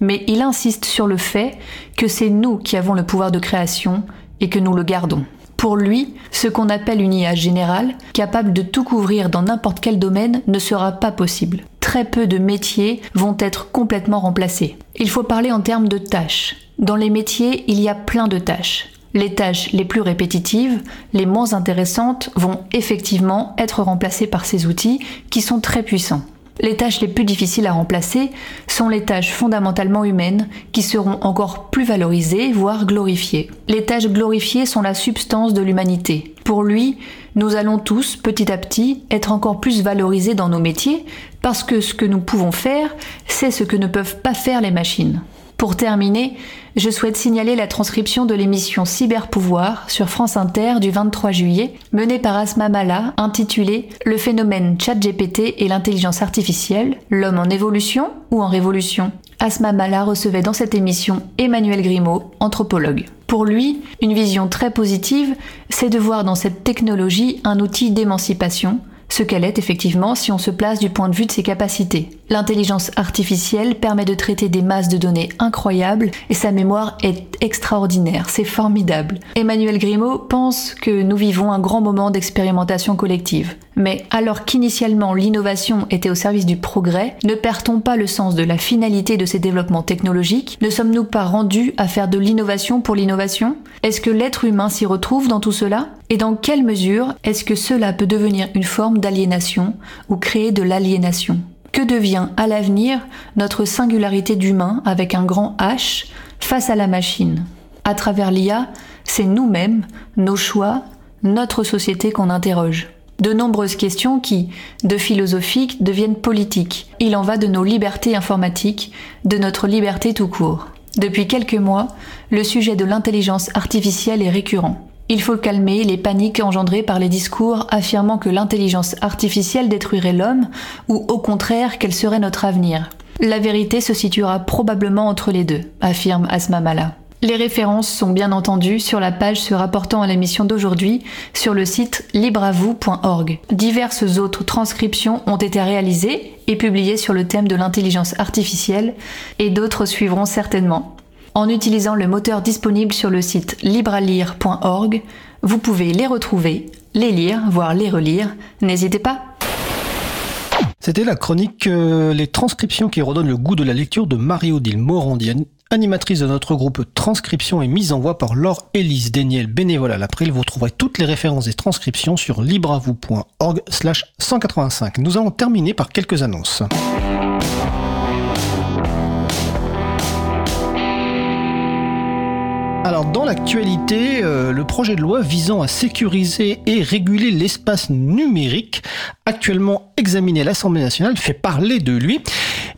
Mais il insiste sur le fait que c'est nous qui avons le pouvoir de création et que nous le gardons. Pour lui, ce qu'on appelle une IA générale, capable de tout couvrir dans n'importe quel domaine, ne sera pas possible. Très peu de métiers vont être complètement remplacés. Il faut parler en termes de tâches. Dans les métiers, il y a plein de tâches. Les tâches les plus répétitives, les moins intéressantes, vont effectivement être remplacées par ces outils qui sont très puissants. Les tâches les plus difficiles à remplacer sont les tâches fondamentalement humaines qui seront encore plus valorisées, voire glorifiées. Les tâches glorifiées sont la substance de l'humanité. Pour lui, nous allons tous, petit à petit, être encore plus valorisés dans nos métiers parce que ce que nous pouvons faire, c'est ce que ne peuvent pas faire les machines. Pour terminer, je souhaite signaler la transcription de l'émission Cyberpouvoir sur France Inter du 23 juillet, menée par Asma Mala, intitulée Le phénomène ChatGPT et l'intelligence artificielle, l'homme en évolution ou en révolution Asma Mala recevait dans cette émission Emmanuel Grimaud, anthropologue. Pour lui, une vision très positive, c'est de voir dans cette technologie un outil d'émancipation, ce qu'elle est effectivement si on se place du point de vue de ses capacités. L'intelligence artificielle permet de traiter des masses de données incroyables et sa mémoire est extraordinaire, c'est formidable. Emmanuel Grimaud pense que nous vivons un grand moment d'expérimentation collective. Mais alors qu'initialement l'innovation était au service du progrès, ne perdons pas le sens de la finalité de ces développements technologiques Ne sommes-nous pas rendus à faire de l'innovation pour l'innovation? Est-ce que l'être humain s'y retrouve dans tout cela? Et dans quelle mesure est-ce que cela peut devenir une forme d'aliénation ou créer de l'aliénation? Que devient à l'avenir notre singularité d'humain avec un grand H face à la machine? À travers l'IA, C'est nous-mêmes, nos choix, notre société qu'on interroge. De nombreuses questions qui, de philosophiques, deviennent politiques. Il en va de nos libertés informatiques, de notre liberté tout court. Depuis quelques mois, le sujet de l'intelligence artificielle est récurrent. Il faut calmer les paniques engendrées par les discours affirmant que l'intelligence artificielle détruirait l'homme ou au contraire qu'elle serait notre avenir. La vérité se situera probablement entre les deux, affirme Asma Mala. Les références sont bien entendues sur la page se rapportant à l'émission d'aujourd'hui sur le site libreavou.org. Diverses autres transcriptions ont été réalisées et publiées sur le thème de l'intelligence artificielle et d'autres suivront certainement. En utilisant le moteur disponible sur le site libralire.org, vous pouvez les retrouver, les lire, voire les relire. N'hésitez pas. C'était la chronique euh, Les transcriptions qui redonnent le goût de la lecture de Marie-Odile Morandienne, animatrice de notre groupe Transcription et mise en voix par Laure Élise Déniel, bénévole à l'April. Vous trouverez toutes les références des transcriptions sur libravou.org slash 185. Nous allons terminer par quelques annonces. Alors dans l'actualité, euh, le projet de loi visant à sécuriser et réguler l'espace numérique, actuellement examiné à l'Assemblée nationale, fait parler de lui.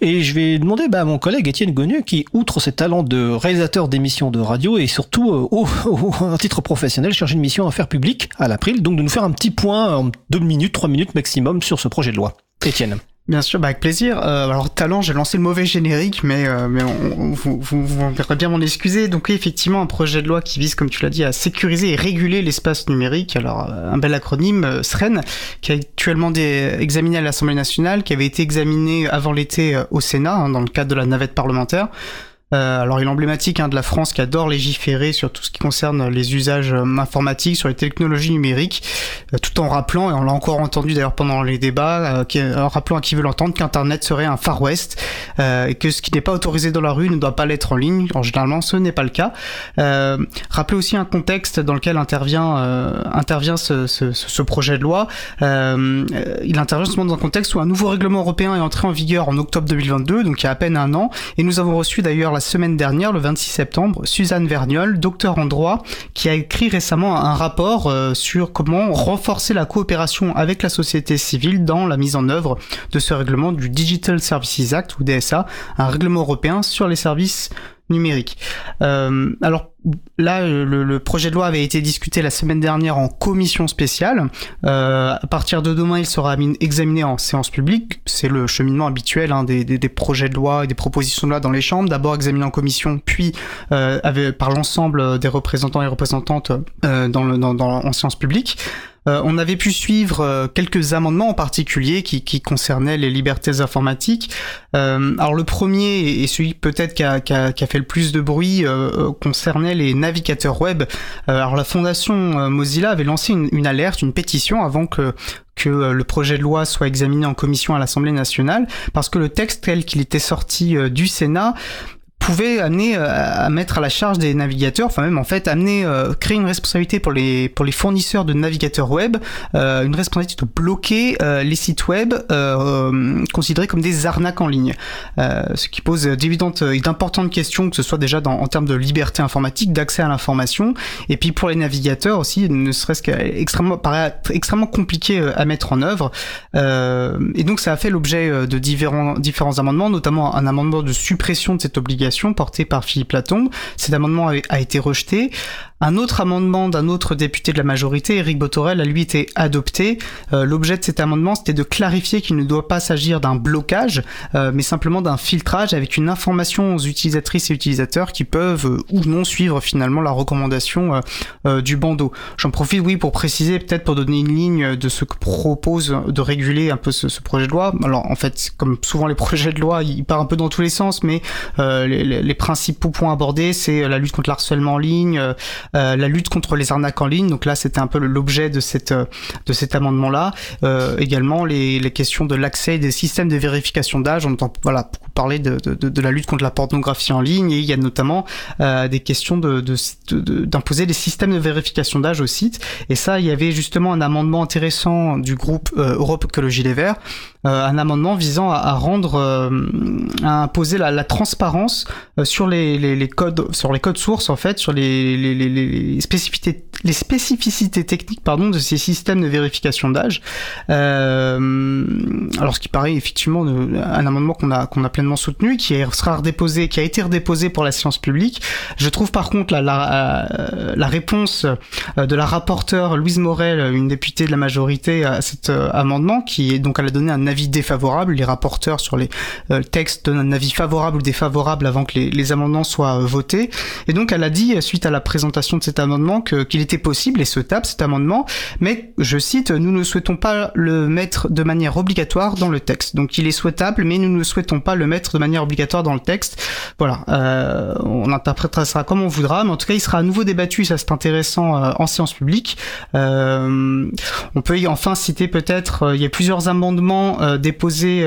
Et je vais demander bah, à mon collègue Étienne Gonu, qui, outre ses talents de réalisateur d'émissions de radio et surtout euh, au, au, titre professionnel, cherche une mission à faire public à l'April, donc de nous faire un petit point en deux minutes, trois minutes maximum sur ce projet de loi. Étienne. Bien sûr, bah avec plaisir. Euh, alors talent, j'ai lancé le mauvais générique, mais euh, mais on, vous, vous, bien m'en excuser. Donc effectivement, un projet de loi qui vise, comme tu l'as dit, à sécuriser et réguler l'espace numérique. Alors un bel acronyme, euh, SREN, qui est actuellement des, examiné à l'Assemblée nationale, qui avait été examiné avant l'été euh, au Sénat hein, dans le cadre de la navette parlementaire. Euh, alors il est emblématique hein, de la France qui adore légiférer sur tout ce qui concerne les usages euh, informatiques, sur les technologies numériques, euh, tout en rappelant, et on l'a encore entendu d'ailleurs pendant les débats, en rappelant à qui veut l'entendre qu'Internet serait un Far West, et que ce qui n'est pas autorisé dans la rue ne doit pas l'être en ligne. En généralement, ce n'est pas le cas. rappelez aussi un contexte dans lequel intervient, intervient ce, ce, ce, projet de loi. il intervient justement dans un contexte où un nouveau règlement européen est entré en vigueur en octobre 2022, donc il y a à peine un an, et nous avons reçu d'ailleurs la semaine dernière, le 26 septembre, Suzanne Verniol, docteur en droit, qui a écrit récemment un rapport euh, sur comment renforcer la coopération avec la société civile dans la mise en œuvre de ce règlement du Digital Services Act ou DSA, un règlement européen sur les services numérique. Euh, alors là, le, projet de loi avait été discuté la semaine dernière en commission spéciale. Euh, à partir de demain, il sera examiné en séance publique. C'est le cheminement habituel hein, des, des, projets de loi et des propositions de loi dans les chambres. D'abord examiné en commission, puis euh, par l'ensemble des représentants et représentantes euh, dans le, dans, dans, en séance publique. Euh, on avait pu suivre euh, quelques amendements en particulier qui, concernaient les libertés informatiques. Euh, alors le premier et celui peut-être qui a, fait le plus de bruit concernait les navigateurs web. alors la fondation Mozilla avait lancé une, alerte, une pétition avant que le projet de loi soit examiné en commission à l'Assemblée nationale, parce que le texte tel qu'il était sorti du Sénat pouvait amener euh, à mettre à la charge des navigateurs, enfin même en fait amener euh, créer une responsabilité pour les pour les fournisseurs de navigateurs web, euh, une responsabilité de bloquer les sites web considérés comme des arnaques en ligne, ce qui pose d'évidentes et d'importantes questions que ce soit déjà dans, en termes de liberté informatique, d'accès à l'information, et puis pour les navigateurs aussi, ne serait-ce qu'extrêmement paraît extrêmement compliqué à mettre en œuvre, et donc ça a fait l'objet de différents différents amendements, notamment un amendement de suppression de cette obligation porté par Philippe Latombe. Cet amendement a été rejeté. Un autre amendement d'un autre député de la majorité, Éric Botorel, a lui été adopté. Euh, l'objet de cet amendement, c'était de clarifier qu'il ne doit pas s'agir d'un blocage, euh, mais simplement d'un filtrage avec une information aux utilisatrices et utilisateurs qui peuvent euh, ou non suivre finalement la recommandation du bandeau. J'en profite, oui, pour préciser, peut-être pour donner une ligne de ce que propose de réguler un peu ce, projet de loi. Alors, en fait, comme souvent les projets de loi, il part un peu dans tous les sens, mais les, les, principaux points abordés, c'est la lutte contre l'harcèlement en ligne, la lutte contre les arnaques en ligne. Donc là, c'était un peu l'objet de cette euh, de cet amendement-là. Euh, également, les, les questions de l'accès des systèmes de vérification d'âge. On entend voilà beaucoup parler de, de, de, la lutte contre la pornographie en ligne et il y a notamment des questions de d'imposer des systèmes de vérification d'âge au site. Et ça, il y avait justement un amendement intéressant du groupe Europe Écologie Les Verts euh, un amendement visant à, rendre, euh, à imposer la, transparence euh, sur les, les, codes, sur les codes sources en fait, sur les, les, les, spécificités, les spécificités techniques pardon, de ces systèmes de vérification d'âge. Euh, alors ce qui paraît effectivement un amendement qu'on a, qu'on a pleinement soutenu, qui sera redéposé, qui a été redéposé pour la science publique. Je trouve par contre la, la, euh, réponse de la rapporteure Louise Morel, une députée de la majorité, à cet amendement, qui est donc elle a donné un avis défavorable. Les rapporteurs sur les textes donnent un avis favorable ou défavorable avant que les amendements soient votés. Et donc elle a dit, suite à la présentation de cet amendement, qu'il était possible et souhaitable cet amendement, mais je cite, nous ne souhaitons pas le mettre de manière obligatoire dans le texte. Donc il est souhaitable, mais nous ne souhaitons pas le mettre de manière obligatoire dans le texte. Voilà, euh, on interprétera ça comme on voudra, mais en tout cas il sera à nouveau débattu, ça c'est intéressant euh, en séance publique. Euh, on peut y enfin citer peut-être, il y a plusieurs amendements déposés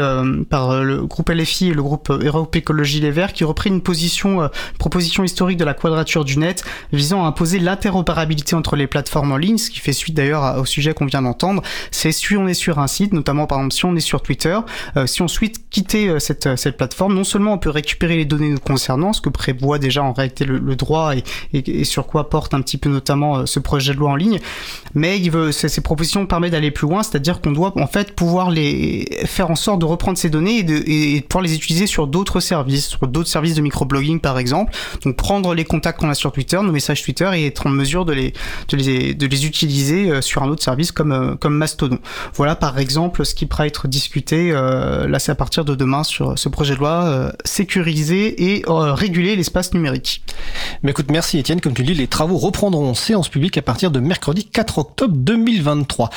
par le groupe LFI et le groupe Europe Écologie Les Verts qui reprennent une position, une proposition historique de la quadrature du net visant à imposer l'interopérabilité entre les plateformes en ligne, ce qui fait suite d'ailleurs au sujet qu'on vient d'entendre. C'est si on est sur un site, notamment par exemple si on est sur Twitter, euh, si on souhaite quitter euh, cette, euh, cette plateforme, non seulement on peut récupérer les données nous concernant, ce que prévoit déjà en réalité le, droit et, et, sur quoi porte un petit peu notamment ce projet de loi en ligne, mais il veut, ces, ces propositions permettent d'aller plus loin, c'est-à-dire qu'on doit en fait pouvoir les faire en sorte de reprendre ces données et de, et pouvoir les utiliser sur d'autres services, sur d'autres services de microblogging par exemple. Donc prendre les contacts qu'on a sur Twitter, nos messages Twitter et être en mesure de les, de les, utiliser euh, sur un autre service comme, euh, comme Mastodon. Voilà par exemple ce qui pourra être discuté, euh, là c'est à partir de demain sur ce projet de loi, sécuriser et réguler l'espace numérique. Écoute, merci Étienne, comme tu dis, les travaux reprendront en séance publique à partir de mercredi 4 octobre 2023.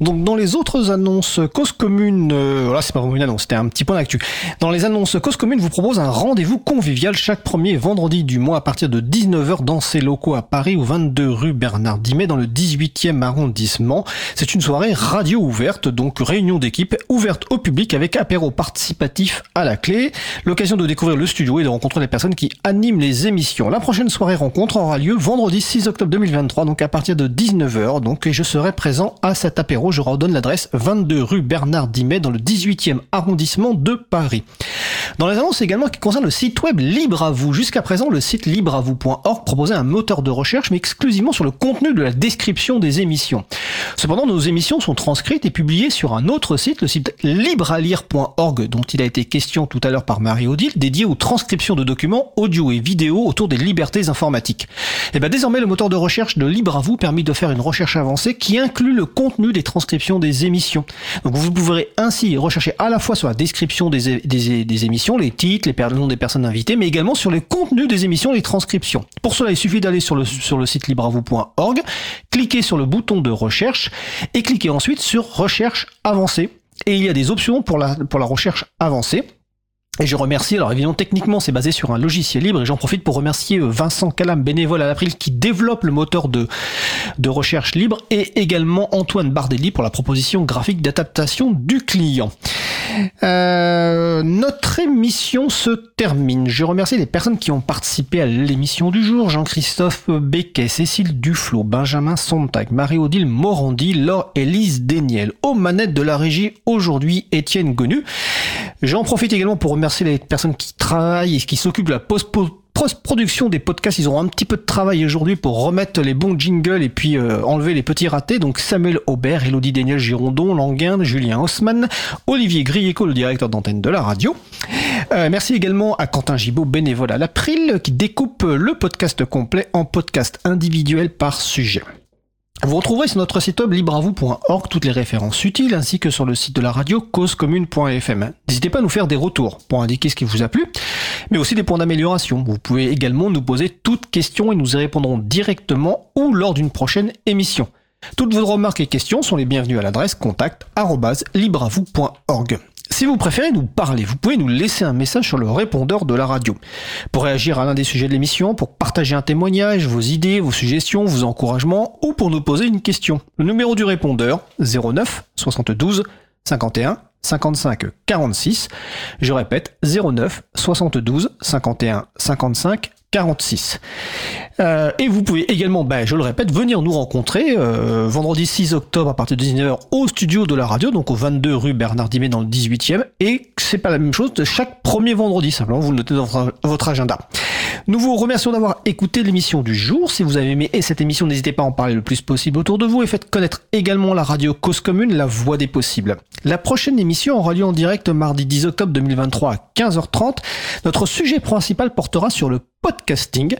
Donc dans les autres annonces, cause commune, voilà c'est pas vraiment une annonce, c'était un petit point d'actu. Dans les annonces, cause commune vous propose un rendez-vous convivial chaque premier vendredi du mois à partir de 19h dans ses locaux à Paris au 22 rue Bernard Dimet dans le 18e arrondissement. C'est une soirée radio ouverte, donc réunion d'équipe ouverte au public avec apéro participatif à la clé. L'occasion de découvrir le studio et de rencontrer les personnes qui animent les émissions. La prochaine soirée rencontre aura lieu vendredi 6 octobre 2023, donc à partir de 19h. Donc et je serai présent à cet apéro. Je redonne l'adresse 22 rue Bernard Dimet dans le 18e arrondissement de Paris. Dans les annonces également qui concernent le site web Libre à vous. Jusqu'à présent, le site libreavou.org proposait un moteur de recherche, mais exclusivement sur le contenu de la description des émissions. Cependant, nos émissions sont transcrites et publiées sur un autre site, le site librealire.org, dont il a été question tout à l'heure par Marie-Odile, dédié aux transcriptions de documents audio et vidéo autour des libertés informatiques. Et eh bien désormais, le moteur de recherche de Libre à vous permet de faire une recherche avancée qui inclut le contenu des transcriptions des émissions. Donc vous pourrez ainsi rechercher à la fois sur la description des, des, émissions, les titres, les noms des personnes invitées, mais également sur les contenus des émissions, les transcriptions. Pour cela, il suffit d'aller sur le, sur le site libreavou.org, cliquer sur le bouton de recherche et cliquer ensuite sur recherche avancée. Et il y a des options pour la recherche avancée. Et je remercie, alors évidemment techniquement c'est basé sur un logiciel libre et j'en profite pour remercier euh, Vincent Calam, bénévole à l'April, qui développe le moteur de, de recherche libre et également Antoine Bardelli pour la proposition graphique d'adaptation du client. Euh, notre émission se termine. Je remercie les personnes qui ont participé à l'émission du jour. Jean-Christophe Becquet, Cécile Duflo, Benjamin Sontag, Marie-Odile Morandi, Laure Élise Déniel. Aux manettes de la régie aujourd'hui, Étienne Gonu. J'en profite également pour remercier les personnes qui travaillent et qui s'occupent de la post production des podcasts, ils auront un petit peu de travail aujourd'hui pour remettre les bons jingles et puis euh, enlever les petits ratés. Donc Samuel Aubert, Elodie Daniel Girondon, Languin, Julien Haussmann, Olivier Grieco, le directeur d'antenne de la radio. Euh, merci également à Quentin Gibaud, bénévole à l'April, qui découpe le podcast complet en podcast individuel par sujet. Vous retrouverez sur notre site web libreavou.org toutes les références utiles ainsi que sur le site de la radio causecommune.fm. N'hésitez pas à nous faire des retours pour indiquer ce qui vous a plu, mais aussi des points d'amélioration. Vous pouvez également nous poser toutes questions et nous y répondrons directement ou lors d'une prochaine émission. Toutes vos remarques et questions sont les bienvenues à l'adresse contact@libravou.org. Si vous préférez nous parler, vous pouvez nous laisser un message sur le répondeur de la radio. Pour réagir à l'un des sujets de l'émission, pour partager un témoignage, vos idées, vos suggestions, vos encouragements, ou pour nous poser une question. Le numéro du répondeur, 09 72 51 55 46. Je répète, 09 72 51 55 46. Euh, et vous pouvez également, ben, je le répète, venir nous rencontrer euh, vendredi 6 octobre à partir de 19h au studio de la radio, donc au 22 rue Bernard Dimet dans le 18e. Et c'est pas la même chose de chaque premier vendredi, simplement vous le notez dans votre agenda. Nous vous remercions d'avoir écouté l'émission du jour. Si vous avez aimé cette émission, n'hésitez pas à en parler le plus possible autour de vous et faites connaître également la radio Cause Commune, la voix des possibles. La prochaine émission aura lieu en direct mardi 10 octobre 2023 à 15h30. Notre sujet principal portera sur le podcasting.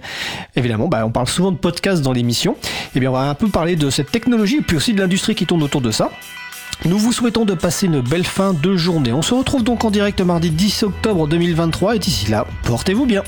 Évidemment, bah, on parle souvent de podcast dans l'émission. Eh bien, on va un peu parler de cette technologie et puis aussi de l'industrie qui tourne autour de ça. Nous vous souhaitons de passer une belle fin de journée. On se retrouve donc en direct mardi 10 octobre 2023 et d'ici là, portez-vous bien.